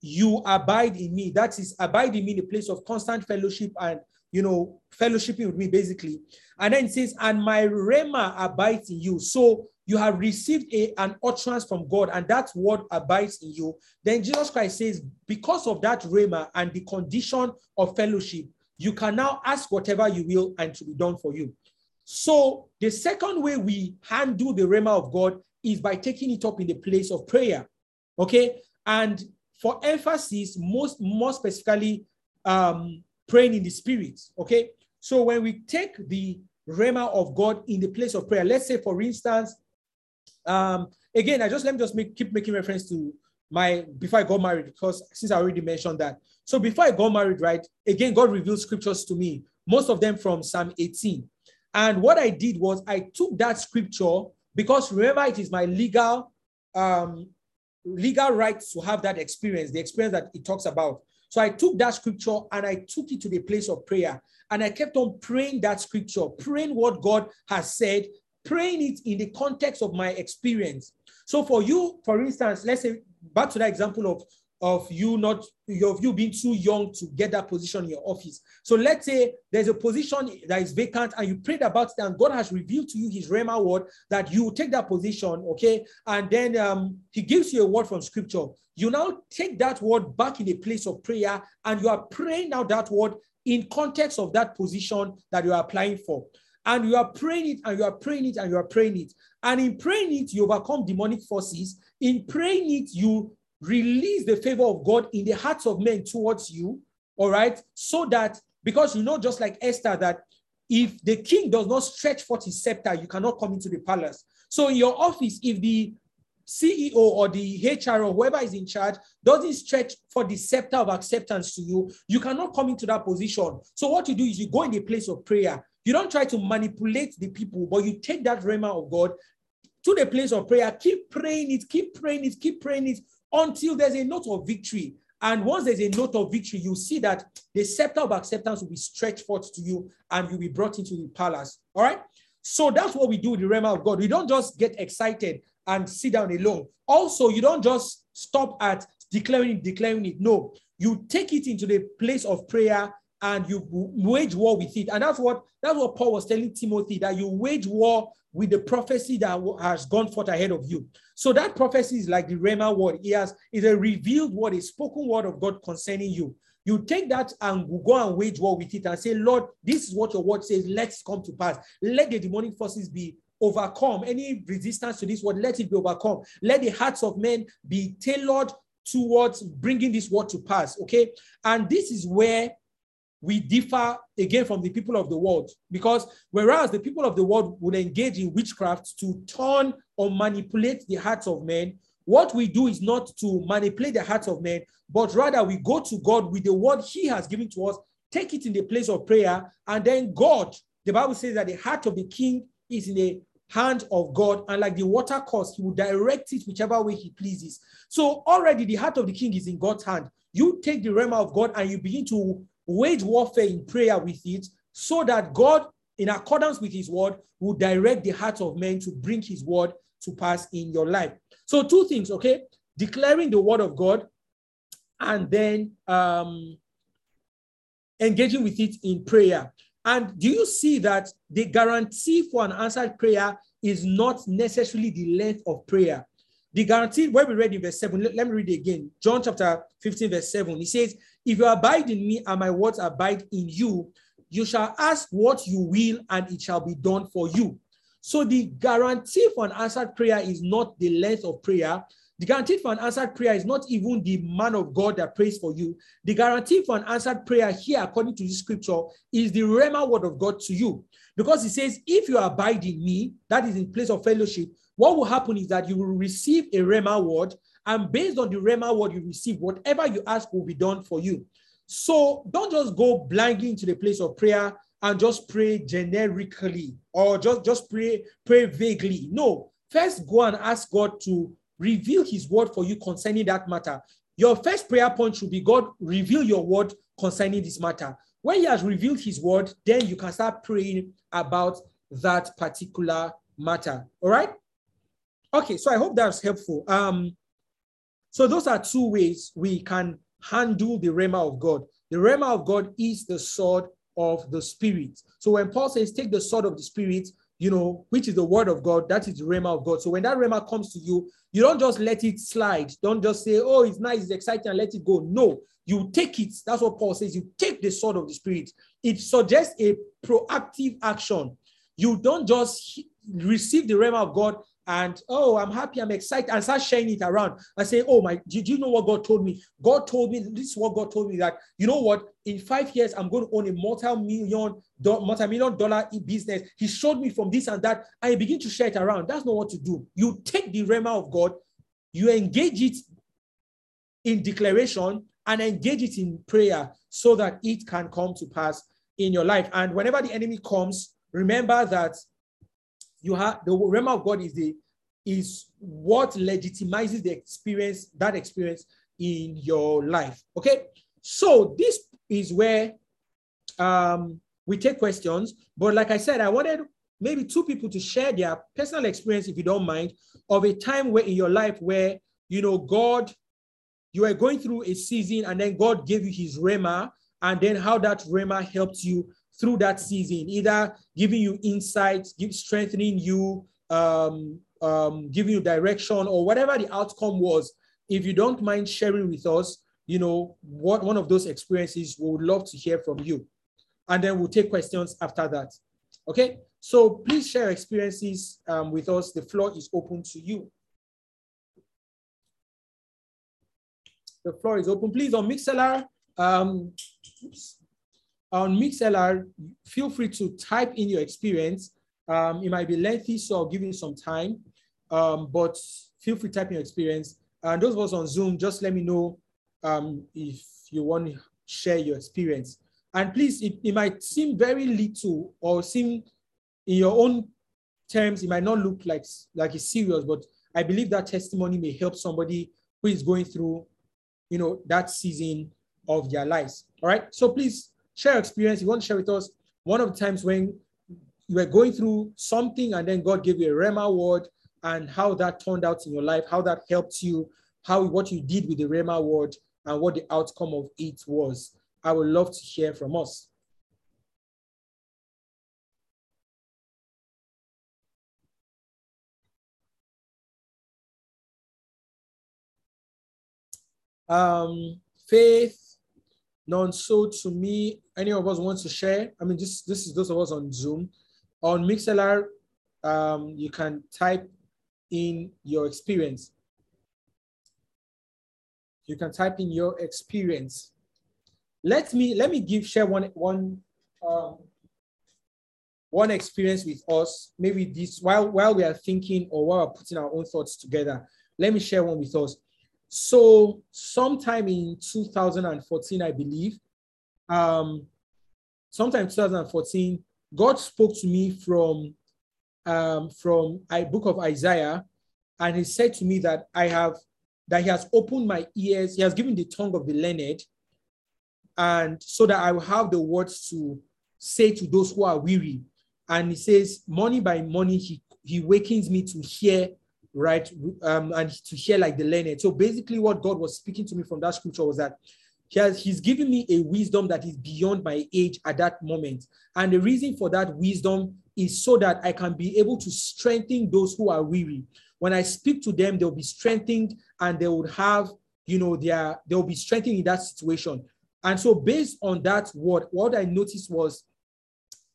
you abide in me, that is abide in me in a place of constant fellowship and you know, fellowshipping with me, basically. And then it says, and my rhema abides in you. So you have received a, an utterance from God, and that word abides in you. Then Jesus Christ says, because of that rhema and the condition of fellowship, you can now ask whatever you will, and to be done for you. So the second way we handle the rhema of God is by taking it up in the place of prayer. Okay. And for emphasis, most more specifically, um, praying in the spirit. Okay. So when we take the rhema of God in the place of prayer, let's say, for instance, um, again, I just let me just make, keep making reference to my before I got married, because since I already mentioned that. So before I got married, right, again, God revealed scriptures to me, most of them from Psalm 18. And what I did was I took that scripture because remember, it is my legal um, legal right to have that experience, the experience that it talks about. So I took that scripture and I took it to the place of prayer. And I kept on praying that scripture, praying what God has said, praying it in the context of my experience. So for you, for instance, let's say back to that example of of you not of you being too young to get that position in your office. So let's say there's a position that is vacant and you prayed about it and God has revealed to you his Rhema word that you take that position, okay? And then um, he gives you a word from scripture. You now take that word back in a place of prayer and you are praying now that word in context of that position that you are applying for. And you are praying it and you are praying it and you are praying it. And in praying it, you overcome demonic forces. In praying it, you release the favor of God in the hearts of men towards you, all right? So that, because you know, just like Esther, that if the king does not stretch forth his scepter, you cannot come into the palace. So in your office, if the CEO or the HR or whoever is in charge doesn't stretch for the scepter of acceptance to you, you cannot come into that position. So what you do is you go in the place of prayer. You don't try to manipulate the people, but you take that rhema of God to the place of prayer. Keep praying it, keep praying it, keep praying it until there's a note of victory. And once there's a note of victory, you see that the scepter of acceptance will be stretched forth to you and you'll be brought into the palace. All right. So that's what we do with the rhema of God. We don't just get excited and sit down alone. Also, you don't just stop at declaring it, declaring it. No, you take it into the place of prayer and you wage war with it. And that's what that's what Paul was telling Timothy that you wage war with the prophecy that has gone forth ahead of you. So that prophecy is like the Rhema word. It has is a revealed word, a spoken word of God concerning you. You take that and go and wage war with it and say, Lord, this is what your word says. Let's come to pass. Let the demonic forces be overcome. Any resistance to this word, let it be overcome. Let the hearts of men be tailored towards bringing this word to pass. Okay. And this is where we differ again from the people of the world because whereas the people of the world would engage in witchcraft to turn or manipulate the hearts of men, what we do is not to manipulate the hearts of men, but rather we go to God with the word He has given to us, take it in the place of prayer, and then God, the Bible says that the heart of the king is in the hand of God, and like the water course, He will direct it whichever way He pleases. So already the heart of the king is in God's hand. You take the rhema of God and you begin to wage warfare in prayer with it so that God, in accordance with his word, will direct the hearts of men to bring his word to pass in your life. So, two things, okay? Declaring the word of God and then um, engaging with it in prayer. And do you see that the guarantee for an answered prayer is not necessarily the length of prayer? The guarantee, where we read in verse 7, let, let me read it again. John chapter 15, verse 7. He says, If you abide in me and my words abide in you, you shall ask what you will, and it shall be done for you. So the guarantee for an answered prayer is not the length of prayer. The guarantee for an answered prayer is not even the man of God that prays for you. The guarantee for an answered prayer here, according to the scripture, is the Rhema word of God to you. Because he says, if you abide in me, that is in place of fellowship, what will happen is that you will receive a Rhema word, and based on the Rhema word you receive, whatever you ask will be done for you. So don't just go blindly into the place of prayer and just pray generically or just, just pray, pray vaguely. No, first go and ask God to reveal his word for you concerning that matter. Your first prayer point should be God, reveal your word concerning this matter. When he has revealed his word, then you can start praying about that particular matter. All right? Okay, so I hope that's helpful. Um, so those are two ways we can handle the rhema of God. The rhema of God is the sword of the spirit. So when Paul says, take the sword of the spirit, you know, which is the word of God, that is the rhema of God. So when that rhema comes to you, you don't just let it slide. Don't just say, oh, it's nice, it's exciting, and let it go. No, you take it. That's what Paul says. You take the sword of the spirit. It suggests a proactive action. You don't just receive the rhema of God and oh, I'm happy, I'm excited, and start sharing it around. I say, oh my, did you know what God told me? God told me this is what God told me that you know what? In five years, I'm going to own a multi-million, multi-million dollar business. He showed me from this and that, and begin to share it around. That's not what to do. You take the rhema of God, you engage it in declaration, and engage it in prayer so that it can come to pass in your life. And whenever the enemy comes, remember that you have the realm of God is the is what legitimizes the experience, that experience in your life. Okay. So this is where um, we take questions. But like I said, I wanted maybe two people to share their personal experience, if you don't mind, of a time where in your life where you know God, you were going through a season and then God gave you his rhema, and then how that rhema helped you through that season, either giving you insights, give, strengthening you, um, um, giving you direction, or whatever the outcome was. If you don't mind sharing with us, you know, what one of those experiences, we would love to hear from you. And then we'll take questions after that. Okay, so please share experiences um, with us. The floor is open to you. The floor is open. Please on Mixlr, um, oops, on Mixlr, feel free to type in your experience. Um, it might be lengthy, so I'll give you some time, um, but feel free to type in your experience. And those of us on Zoom, just let me know um, if you want to share your experience. And please, it, it might seem very little or seem in your own terms, it might not look like, like it's serious, but I believe that testimony may help somebody who is going through, you know, that season of their lives. All right. So please share experience. You want to share with us one of the times when you were going through something and then God gave you a Rhema word and how that turned out in your life, how that helped you, how what you did with the Rhema word and what the outcome of it was. I would love to hear from us. Um, Faith, none so to me any of us wants to share i mean this this is those of us on zoom. On mixlr um, you can type in your experience. You can type in your experience. Let me let me give share one one um, one experience with us maybe this while while we are thinking or while we're putting our own thoughts together let me share one with us so sometime in 2014, I believe, um, sometime 2014, God spoke to me from um, from a book of Isaiah, and He said to me that I have that He has opened my ears, He has given the tongue of the learned, and so that I will have the words to say to those who are weary. And He says, morning by morning, He He wakens me to hear right? Um, and to hear like the learned. So basically, what God was speaking to me from that scripture was that he has, He's giving me a wisdom that is beyond my age at that moment. And the reason for that wisdom is so that I can be able to strengthen those who are weary. When I speak to them, they'll be strengthened and they would have, you know, their they'll be strengthened in that situation. And so, based on that word, what I noticed was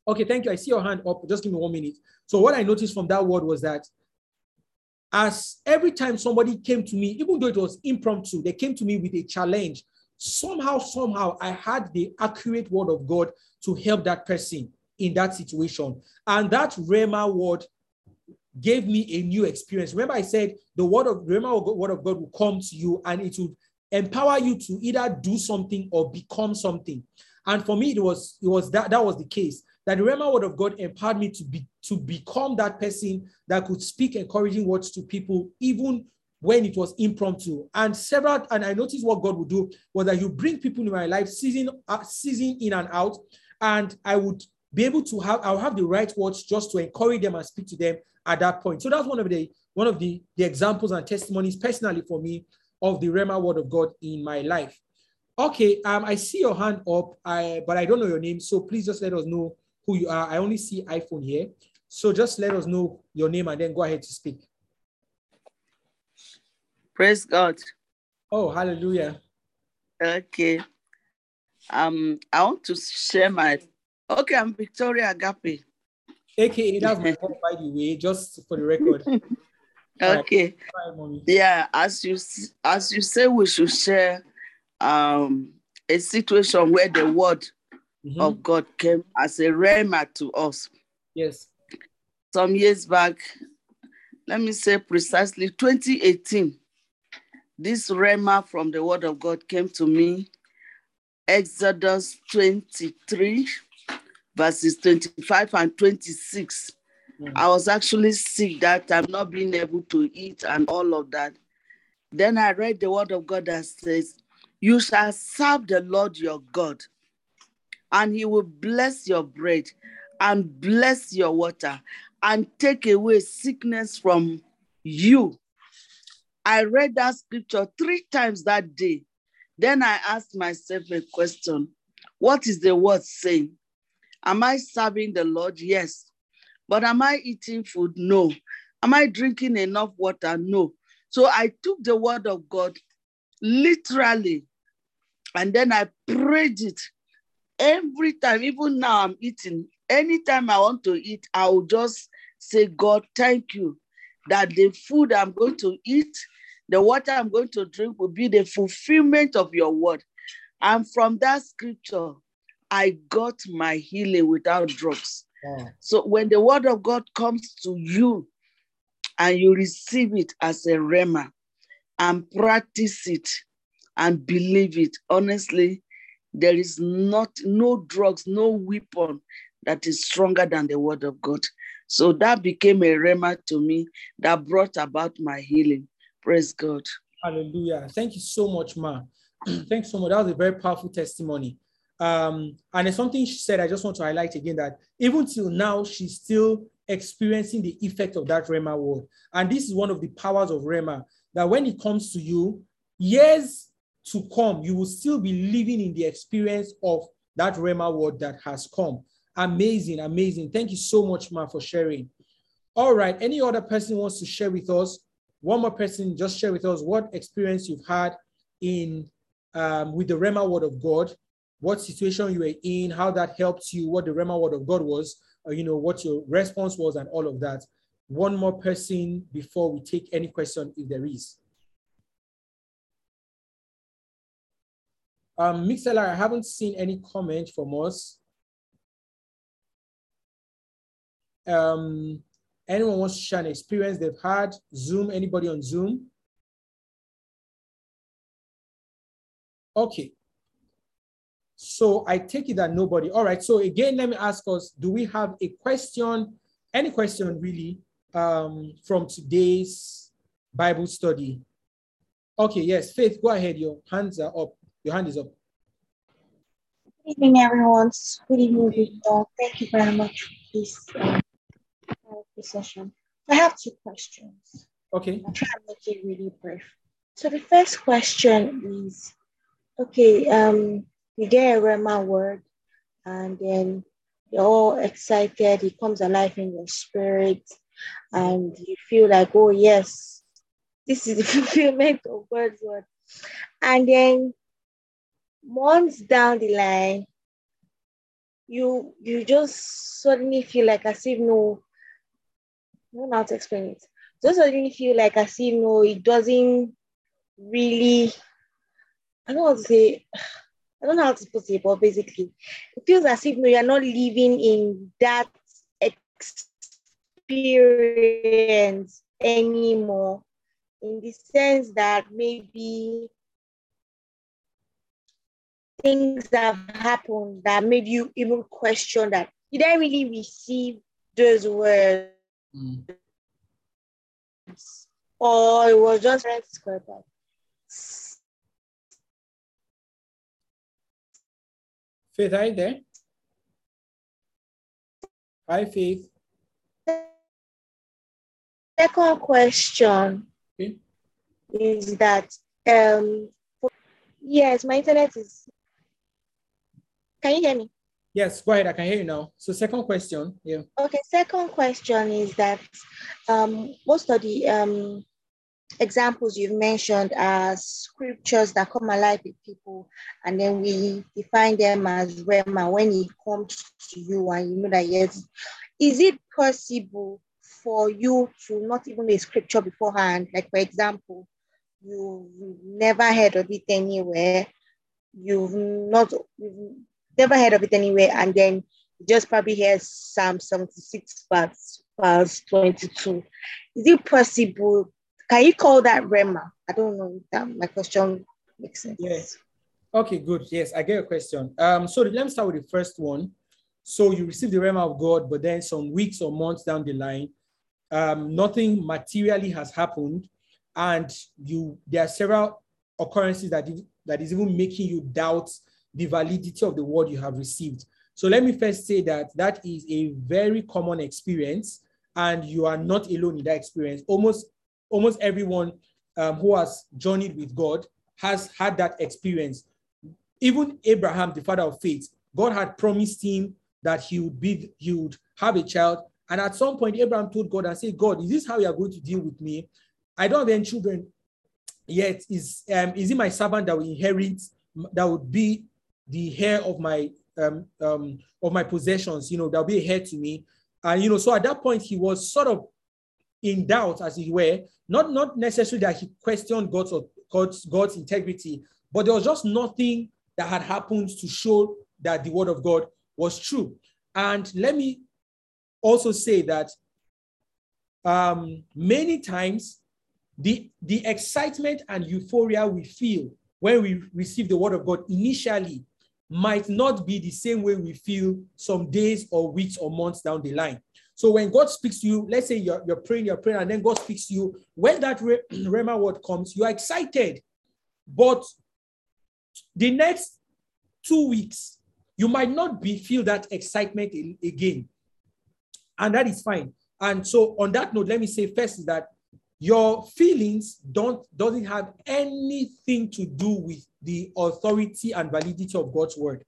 Okay, thank you. I see your hand up. Just give me one minute. So what I noticed from that word was that as every time somebody came to me, even though it was impromptu, they came to me with a challenge. Somehow, somehow, I had the accurate word of God to help that person in that situation. And that Rhema word gave me a new experience. Remember, I said the word of the word of God will come to you and it will empower you to either do something or become something. And for me, it was it was that that was the case. That the Rhema word of God empowered me to be to become that person that could speak encouraging words to people, even when it was impromptu. And several, and I noticed what God would do was that you bring people in my life, season, uh, season in and out, and I would be able to have, I'll have the right words just to encourage them and speak to them at that point. So that's one of the one of the, the examples and testimonies personally for me of the Rhema word of God in my life. Okay, um, I see your hand up, I, but I don't know your name. So please just let us know who you are. I only see iPhone here. So just let us know your name and then go ahead to speak. Praise God. Oh, hallelujah. Okay. Um, I want to share my okay, I'm Victoria Agape. AKA that's my home, by the way, just for the record. okay. Right. Yeah, as you as you say, we should share um a situation where the word mm-hmm. of God came as a rhema to us. Yes some years back, let me say precisely 2018, this rhema from the word of God came to me. Exodus 23, verses 25 and 26. Mm. I was actually sick that time, not being able to eat and all of that. Then I read the word of God that says, You shall serve the Lord your God, and he will bless your bread and bless your water and take away sickness from you. I read that scripture three times that day. Then I asked myself a question What is the word saying? Am I serving the Lord? Yes. But am I eating food? No. Am I drinking enough water? No. So I took the word of God literally and then I prayed it every time. Even now, I'm eating anytime I want to eat, I will just say, God, thank you that the food I'm going to eat, the water I'm going to drink will be the fulfillment of your word. And from that scripture, I got my healing without drugs. Yeah. So when the word of God comes to you and you receive it as a rhema and practice it and believe it, honestly, there is not no drugs, no weapon that is stronger than the word of God. So that became a rhema to me that brought about my healing. Praise God. Hallelujah. Thank you so much, Ma. Thanks so much. That was a very powerful testimony. Um, and it's something she said, I just want to highlight again that even till now, she's still experiencing the effect of that Rhema word. And this is one of the powers of Rhema that when it comes to you, years to come, you will still be living in the experience of that Rhema word that has come. Amazing, amazing. Thank you so much, Ma, for sharing. All right. Any other person wants to share with us? One more person, just share with us what experience you've had in um, with the Rhema word of God, what situation you were in, how that helped you, what the Rhema word of God was, or, you know, what your response was, and all of that. One more person before we take any question, if there is. Um, I haven't seen any comment from us. Um, anyone wants to share an experience they've had? Zoom, anybody on Zoom? Okay. So I take it that nobody. All right. So again, let me ask us, do we have a question, any question really, um, from today's Bible study? Okay, yes, Faith, go ahead. Your hands are up. Your hand is up. Good evening, everyone. Good evening, Victor. Thank you very much for this uh, session. I have two questions. Okay. I'll try and make it really brief. So the first question is, okay, um, you get a Rhema word and then you're all excited, it comes alive in your spirit, and you feel like, oh yes, this is the fulfillment of God's word. And then months down the line, you you just suddenly feel like as if no, I don't know how to explain it. Just suddenly feel like as if no, it doesn't really. I don't how to say. I don't know how to put it, but basically, it feels as if no, you're not living in that experience anymore. In the sense that maybe things that have happened that made you even question that did I really receive those words? Mm. Or it was just square Faith, are you there? Hi, Faith. Second question okay. is that um yes, my internet is can you hear me? Yes, go ahead. I can hear you now. So second question, yeah. Okay, second question is that um, most of the um, examples you've mentioned are scriptures that come alive with people, and then we define them as rhema when it comes to you and you know that yes. Is it possible for you to not even a scripture beforehand? Like, for example, you've never heard of it anywhere, you've not, you've never heard of it anywhere, and then just probably hear Psalm 76, verse, verse 22. Is it possible? Can you call that Rhema? I don't know that my question makes sense. Yes. Okay, good. Yes, I get your question. Um, so let me start with the first one. So you receive the Rhema of God, but then some weeks or months down the line, um, nothing materially has happened, and you there are several occurrences that that is even making you doubt the validity of the word you have received. So let me first say that that is a very common experience, and you are not alone in that experience. Almost, almost everyone um, who has journeyed with God has had that experience. Even Abraham, the father of faith, God had promised him that he would be, he would have a child. And at some point, Abraham told God and said, God, is this how you are going to deal with me? I don't have any children yet. Is um, is it my servant that will inherit, that would be the heir of my um, um, of my possessions, you know, there'll be a heir to me. And you know, so at that point he was sort of in doubt, as it were, not not necessarily that he questioned God's God's God's integrity, but there was just nothing that had happened to show that the word of God was true. And let me also say that um, many times the, the excitement and euphoria we feel when we receive the word of God initially might not be the same way we feel some days or weeks or months down the line. So when God speaks to you, let's say you're, you're praying, you're praying, and then God speaks to you, when that Rhema word comes, you're excited. But the next two weeks, you might not be feel that excitement again. And that is fine. And so on that note, let me say first that your feelings don't doesn't have anything to do with the authority and validity of God's word.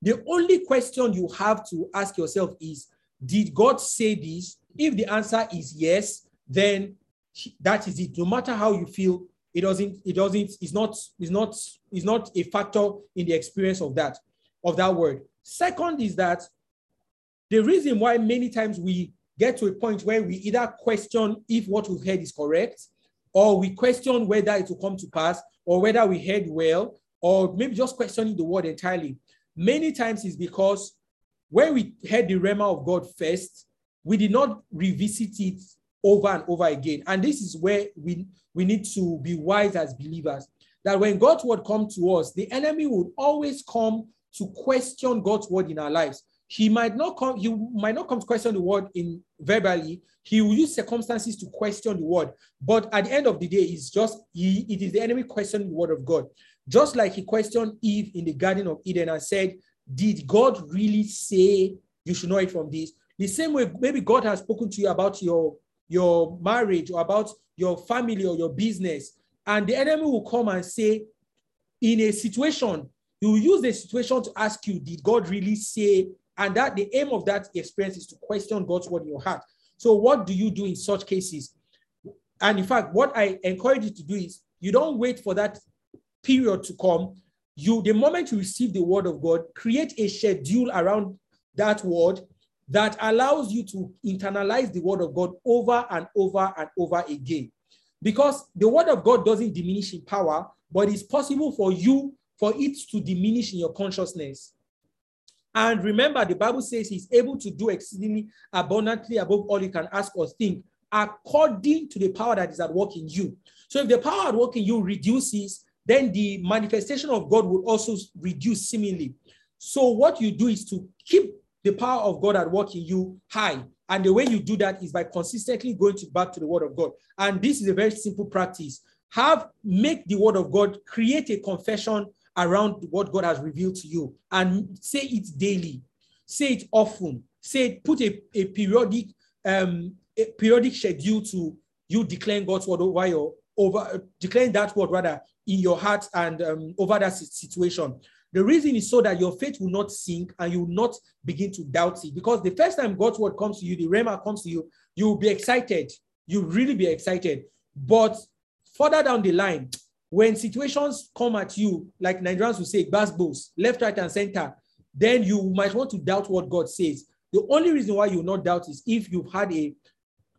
The only question you have to ask yourself is Did God say this? If the answer is yes, then that is it. No matter how you feel, it doesn't, it doesn't, it's not, it's not, it's not a factor in the experience of that, of that word. Second is that the reason why many times we get to a point where we either question if what we've heard is correct, or we question whether it will come to pass, or whether we heard well, or maybe just questioning the word entirely. Many times is because when we heard the Rhema of God first, we did not revisit it over and over again. And this is where we, we need to be wise as believers. That when God's word comes to us, the enemy would always come to question God's word in our lives. He might not come, he might not come to question the word in verbally. He will use circumstances to question the word. But at the end of the day, it's just he, it is the enemy questioning the word of God. Just like he questioned Eve in the Garden of Eden and said, Did God really say you should know it from this? The same way, maybe God has spoken to you about your, your marriage or about your family or your business. And the enemy will come and say, in a situation, he will use the situation to ask you, Did God really say? And that the aim of that experience is to question God's word in your heart. So, what do you do in such cases? And in fact, what I encourage you to do is you don't wait for that period to come, you the moment you receive the word of God, create a schedule around that word that allows you to internalize the word of God over and over and over again. Because the word of God doesn't diminish in power, but it's possible for you, for it to diminish in your consciousness. And remember, the Bible says he's able to do exceedingly abundantly above all you can ask or think, according to the power that is at work in you. So if the power at work in you reduces, then the manifestation of God will also reduce seemingly. So what you do is to keep the power of God at work in you high. And the way you do that is by consistently going to back to the word of God. And this is a very simple practice. Have make the word of God, create a confession around what God has revealed to you and say it daily, say it often, say it, put a, a periodic um a periodic schedule to you declaring God's word over your over declaring that word rather in your heart and um, over that situation. The reason is so that your faith will not sink and you will not begin to doubt it. Because the first time God's word comes to you, the Rhema comes to you, you will be excited. You really be excited. But further down the line, when situations come at you, like Nigerians will say, gbas gbos, left, right, and center, then you might want to doubt what God says. The only reason why you not doubt is if you've had a,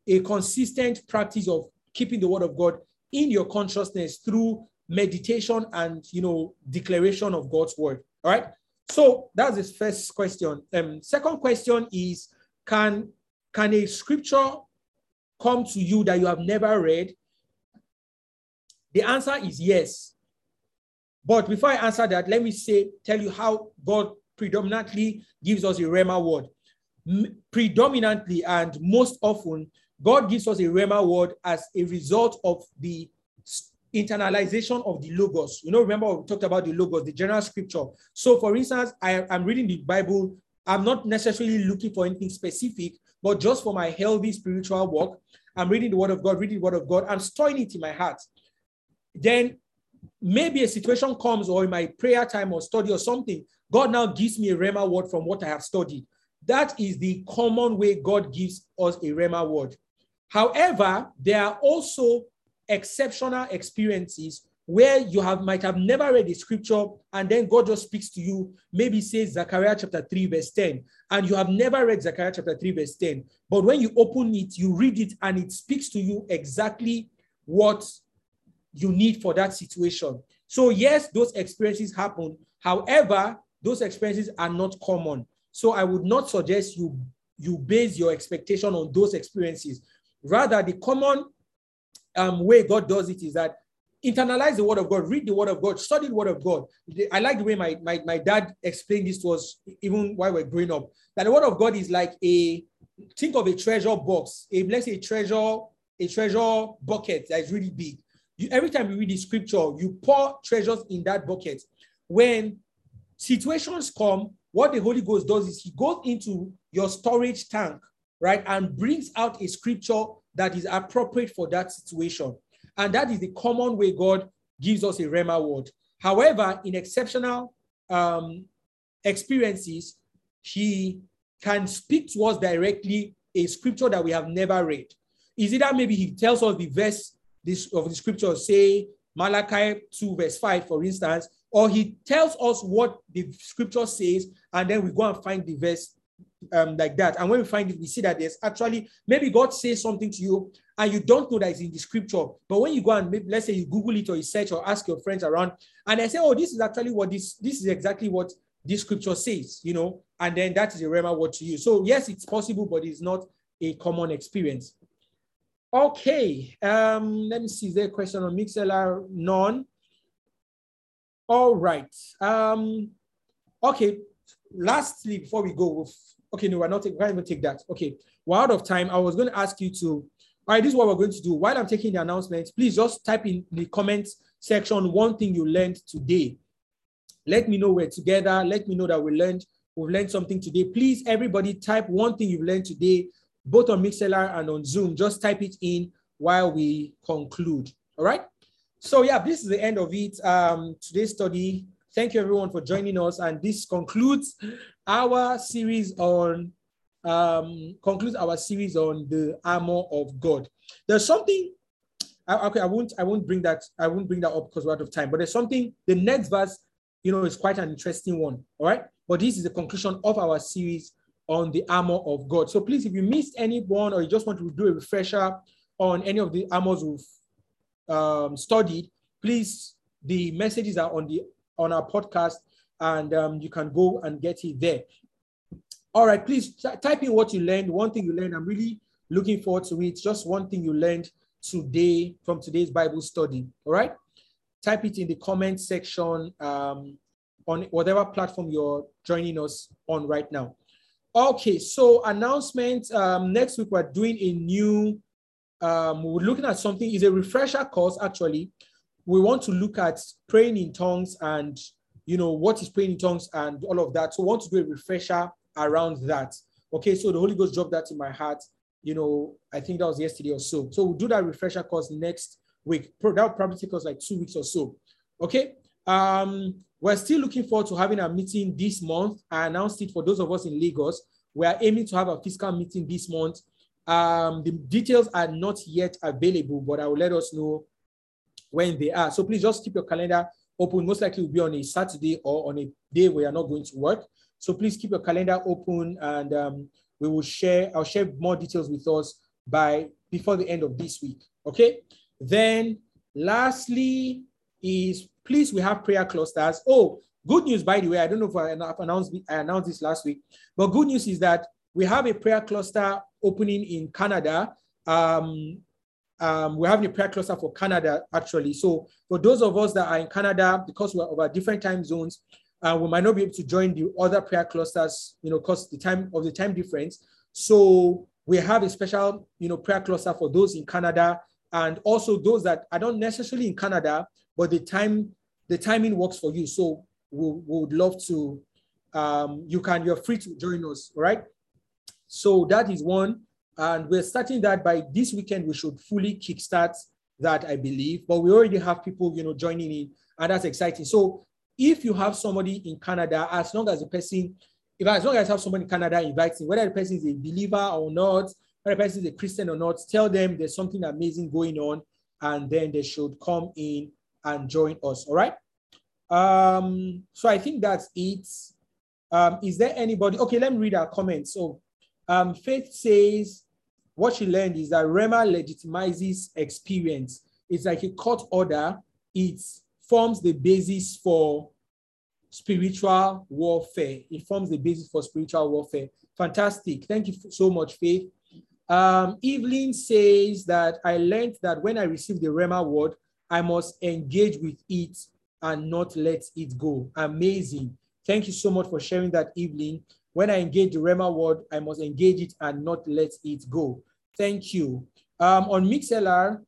a consistent practice of keeping the word of God in your consciousness through meditation and you know declaration of God's word. All right. So that's the first question. Um, second question is can can a scripture come to you that you have never read? The answer is yes. But before I answer that, let me say, tell you how God predominantly gives us a Rhema word. M- predominantly and most often, God gives us a Rhema word as a result of the internalization of the logos. You know, remember we talked about the logos, the general scripture. So, for instance, I am reading the Bible. I'm not necessarily looking for anything specific, but just for my healthy spiritual walk, I'm reading the Word of God, reading the Word of God, I'm storing it in my heart. Then maybe a situation comes, or in my prayer time or study or something, God now gives me a Rhema word from what I have studied. That is the common way God gives us a Rhema word. However, there are also exceptional experiences where you have might have never read the scripture and then God just speaks to you, maybe says Zechariah chapter 3, verse 10, and you have never read Zechariah chapter 3, verse 10. But when you open it, you read it and it speaks to you exactly what you need for that situation. So, yes, those experiences happen. However, those experiences are not common. So, I would not suggest you you base your expectation on those experiences. Rather, the common um, way God does it is that internalize the word of God, read the word of God, study the word of God. I like the way my, my, my dad explained this to us even while we we're growing up. That the word of God is like a think of a treasure box, a let's say a treasure, a treasure bucket that is really big. You, every time you read the scripture, you pour treasures in that bucket. When situations come, what the Holy Ghost does is he goes into your storage tank, right, and brings out a scripture that is appropriate for that situation. And that is the common way God gives us a Rhema word. However, in exceptional um, experiences, He can speak to us directly a scripture that we have never read. Is it that maybe He tells us the verse this, of the scripture, say Malachi 2, verse 5, for instance, or He tells us what the scripture says, and then we go and find the verse um, like that. And when we find it, we see that there's actually maybe God says something to you and you don't know that it's in the scripture. But when you go and maybe, let's say you Google it or you search or ask your friends around, and they say, Oh, this is actually what this this is exactly what this scripture says, you know, and then that is a rhema word to you. So yes, it's possible, but it's not a common experience. Okay, um, let me see. Is there a question on Mixlr? None. All right. Um, okay. Lastly, before we go, Okay, no, we're not, we're not even take that. Okay, we're out of time. I was going to ask you to, all right, this is what we're going to do. While I'm taking the announcements, please just type in the comments section one thing you learned today. Let me know we're together. Let me know that we learned, we've learned something today. Please, everybody, type one thing you've learned today, both on Mixlr and on Zoom. Just type it in while we conclude. All right. So yeah, this is the end of it. Um, today's study Thank you everyone for joining us. And this concludes our series on um, concludes our series on the armor of God. There's something I, okay, I won't I won't bring that I won't bring that up because we're out of time, but there's something the next verse, you know, is quite an interesting one. All right. But this is the conclusion of our series on the armor of God. So please, if you missed any one or you just want to do a refresher on any of the armors we've um, studied, please, the messages are on the on our podcast and um, you can go and get it there. All right, please type in what you learned. One thing you learned. I'm really looking forward to it. Just one thing you learned today from today's Bible study. All right, type it in the comment section um, on whatever platform you're joining us on right now. Okay, so announcement. Um, next week we're doing a new. Um, we're looking at something. is a refresher course actually. We want to look at praying in tongues and you know what is praying in tongues and all of that. So we want to do a refresher around that. Okay, so the Holy Ghost dropped that in my heart. You know, I think that was yesterday or so. So we'll do that refresher course next week. That will probably take us like two weeks or so. Okay. Um, we're still looking forward to having a meeting this month. I announced it for those of us in Lagos. We are aiming to have a fiscal meeting this month. Um, the details are not yet available, but I will let us know when they are. So please just keep your calendar open. Most likely will be on a Saturday or on a day where you're not going to work. So please keep your calendar open and um, we will share, I'll share more details with us by before the end of this week. Okay. Then lastly is please we have prayer clusters. Oh, good news, by the way. I don't know if I announced I announced this last week, but good news is that we have a prayer cluster opening in Canada. Um, um, we're having a prayer cluster for Canada actually. So for those of us that are in Canada, because we're over different time zones, uh, we might not be able to join the other prayer clusters, you know, because the time of the time difference. So we have a special, you know, prayer cluster for those in Canada and also those that are not necessarily in Canada, but the time, the timing works for you. So we, we would love to, um, you can, you're free to join us, right? So that is one. And we're starting that by this weekend, we should fully kickstart that, I believe. But we already have people, you know, joining in, and that's exciting. So if you have somebody in Canada, as long as the person, if as long as you have somebody in Canada inviting, whether the person is a believer or not, whether the person is a Christian or not, tell them there's something amazing going on, and then they should come in and join us. All right. Um, so I think that's it. Um, is there anybody? Okay, let me read our comments. So um, Faith says what she learned is that Rhema legitimizes experience. It's like a court order. It forms the basis for spiritual warfare. It forms the basis for spiritual warfare. Fantastic. Thank you so much, Faith. Um, Evelyn says that I learned that when I received the Rhema word, I must engage with it and not let it go. Amazing. Thank you so much for sharing that, Evelyn. When I engage the Rhema word, I must engage it and not let it go. Thank you. Um, on MixLR,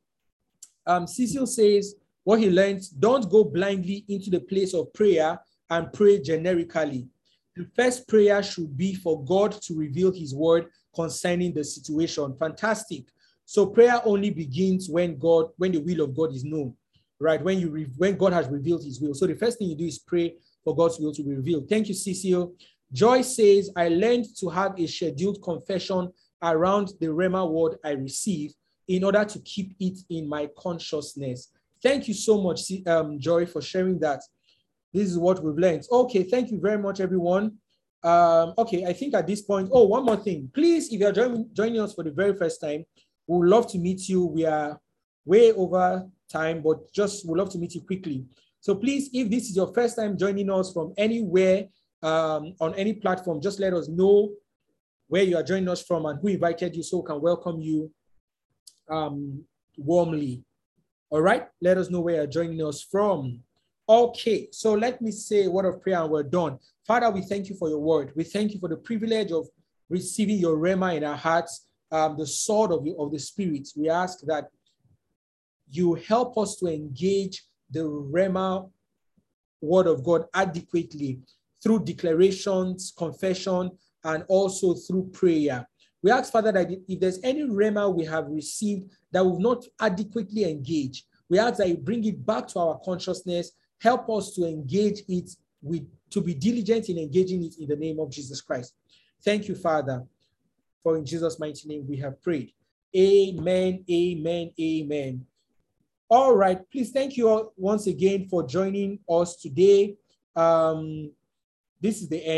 um, Cecil says, what he learned, don't go blindly into the place of prayer and pray generically. The first prayer should be for God to reveal his word concerning the situation. Fantastic. So prayer only begins when God, when the will of God is known, right? When you re- when God has revealed his will. So the first thing you do is pray for God's will to be revealed. Thank you, Cecil. Joy says, I learned to have a scheduled confession around the Rhema word I receive in order to keep it in my consciousness. Thank you so much, um, Joy, for sharing that. This is what we've learned. Okay, thank you very much, everyone. Um, okay, I think at this point, oh, one more thing. Please, if you're joining us for the very first time, we would love to meet you. We are way over time, but just would love to meet you quickly. So please, if this is your first time joining us from anywhere um, on any platform, just let us know where you are joining us from and who invited you so we can welcome you um, warmly. All right, let us know where you're joining us from. Okay, so let me say a word of prayer and we're done. Father, we thank you for your word. We thank you for the privilege of receiving your Rhema in our hearts, um, the sword of, of the spirit. We ask that you help us to engage the Rhema word of God adequately through declarations, confession, and also through prayer. We ask, Father, that if there's any Rhema we have received that we've not adequately engaged, we ask that you bring it back to our consciousness, help us to engage it with, to be diligent in engaging it in the name of Jesus Christ. Thank you, Father, for in Jesus' mighty name we have prayed. Amen, amen, amen. All right, please thank you all once again for joining us today. Um, this is the end.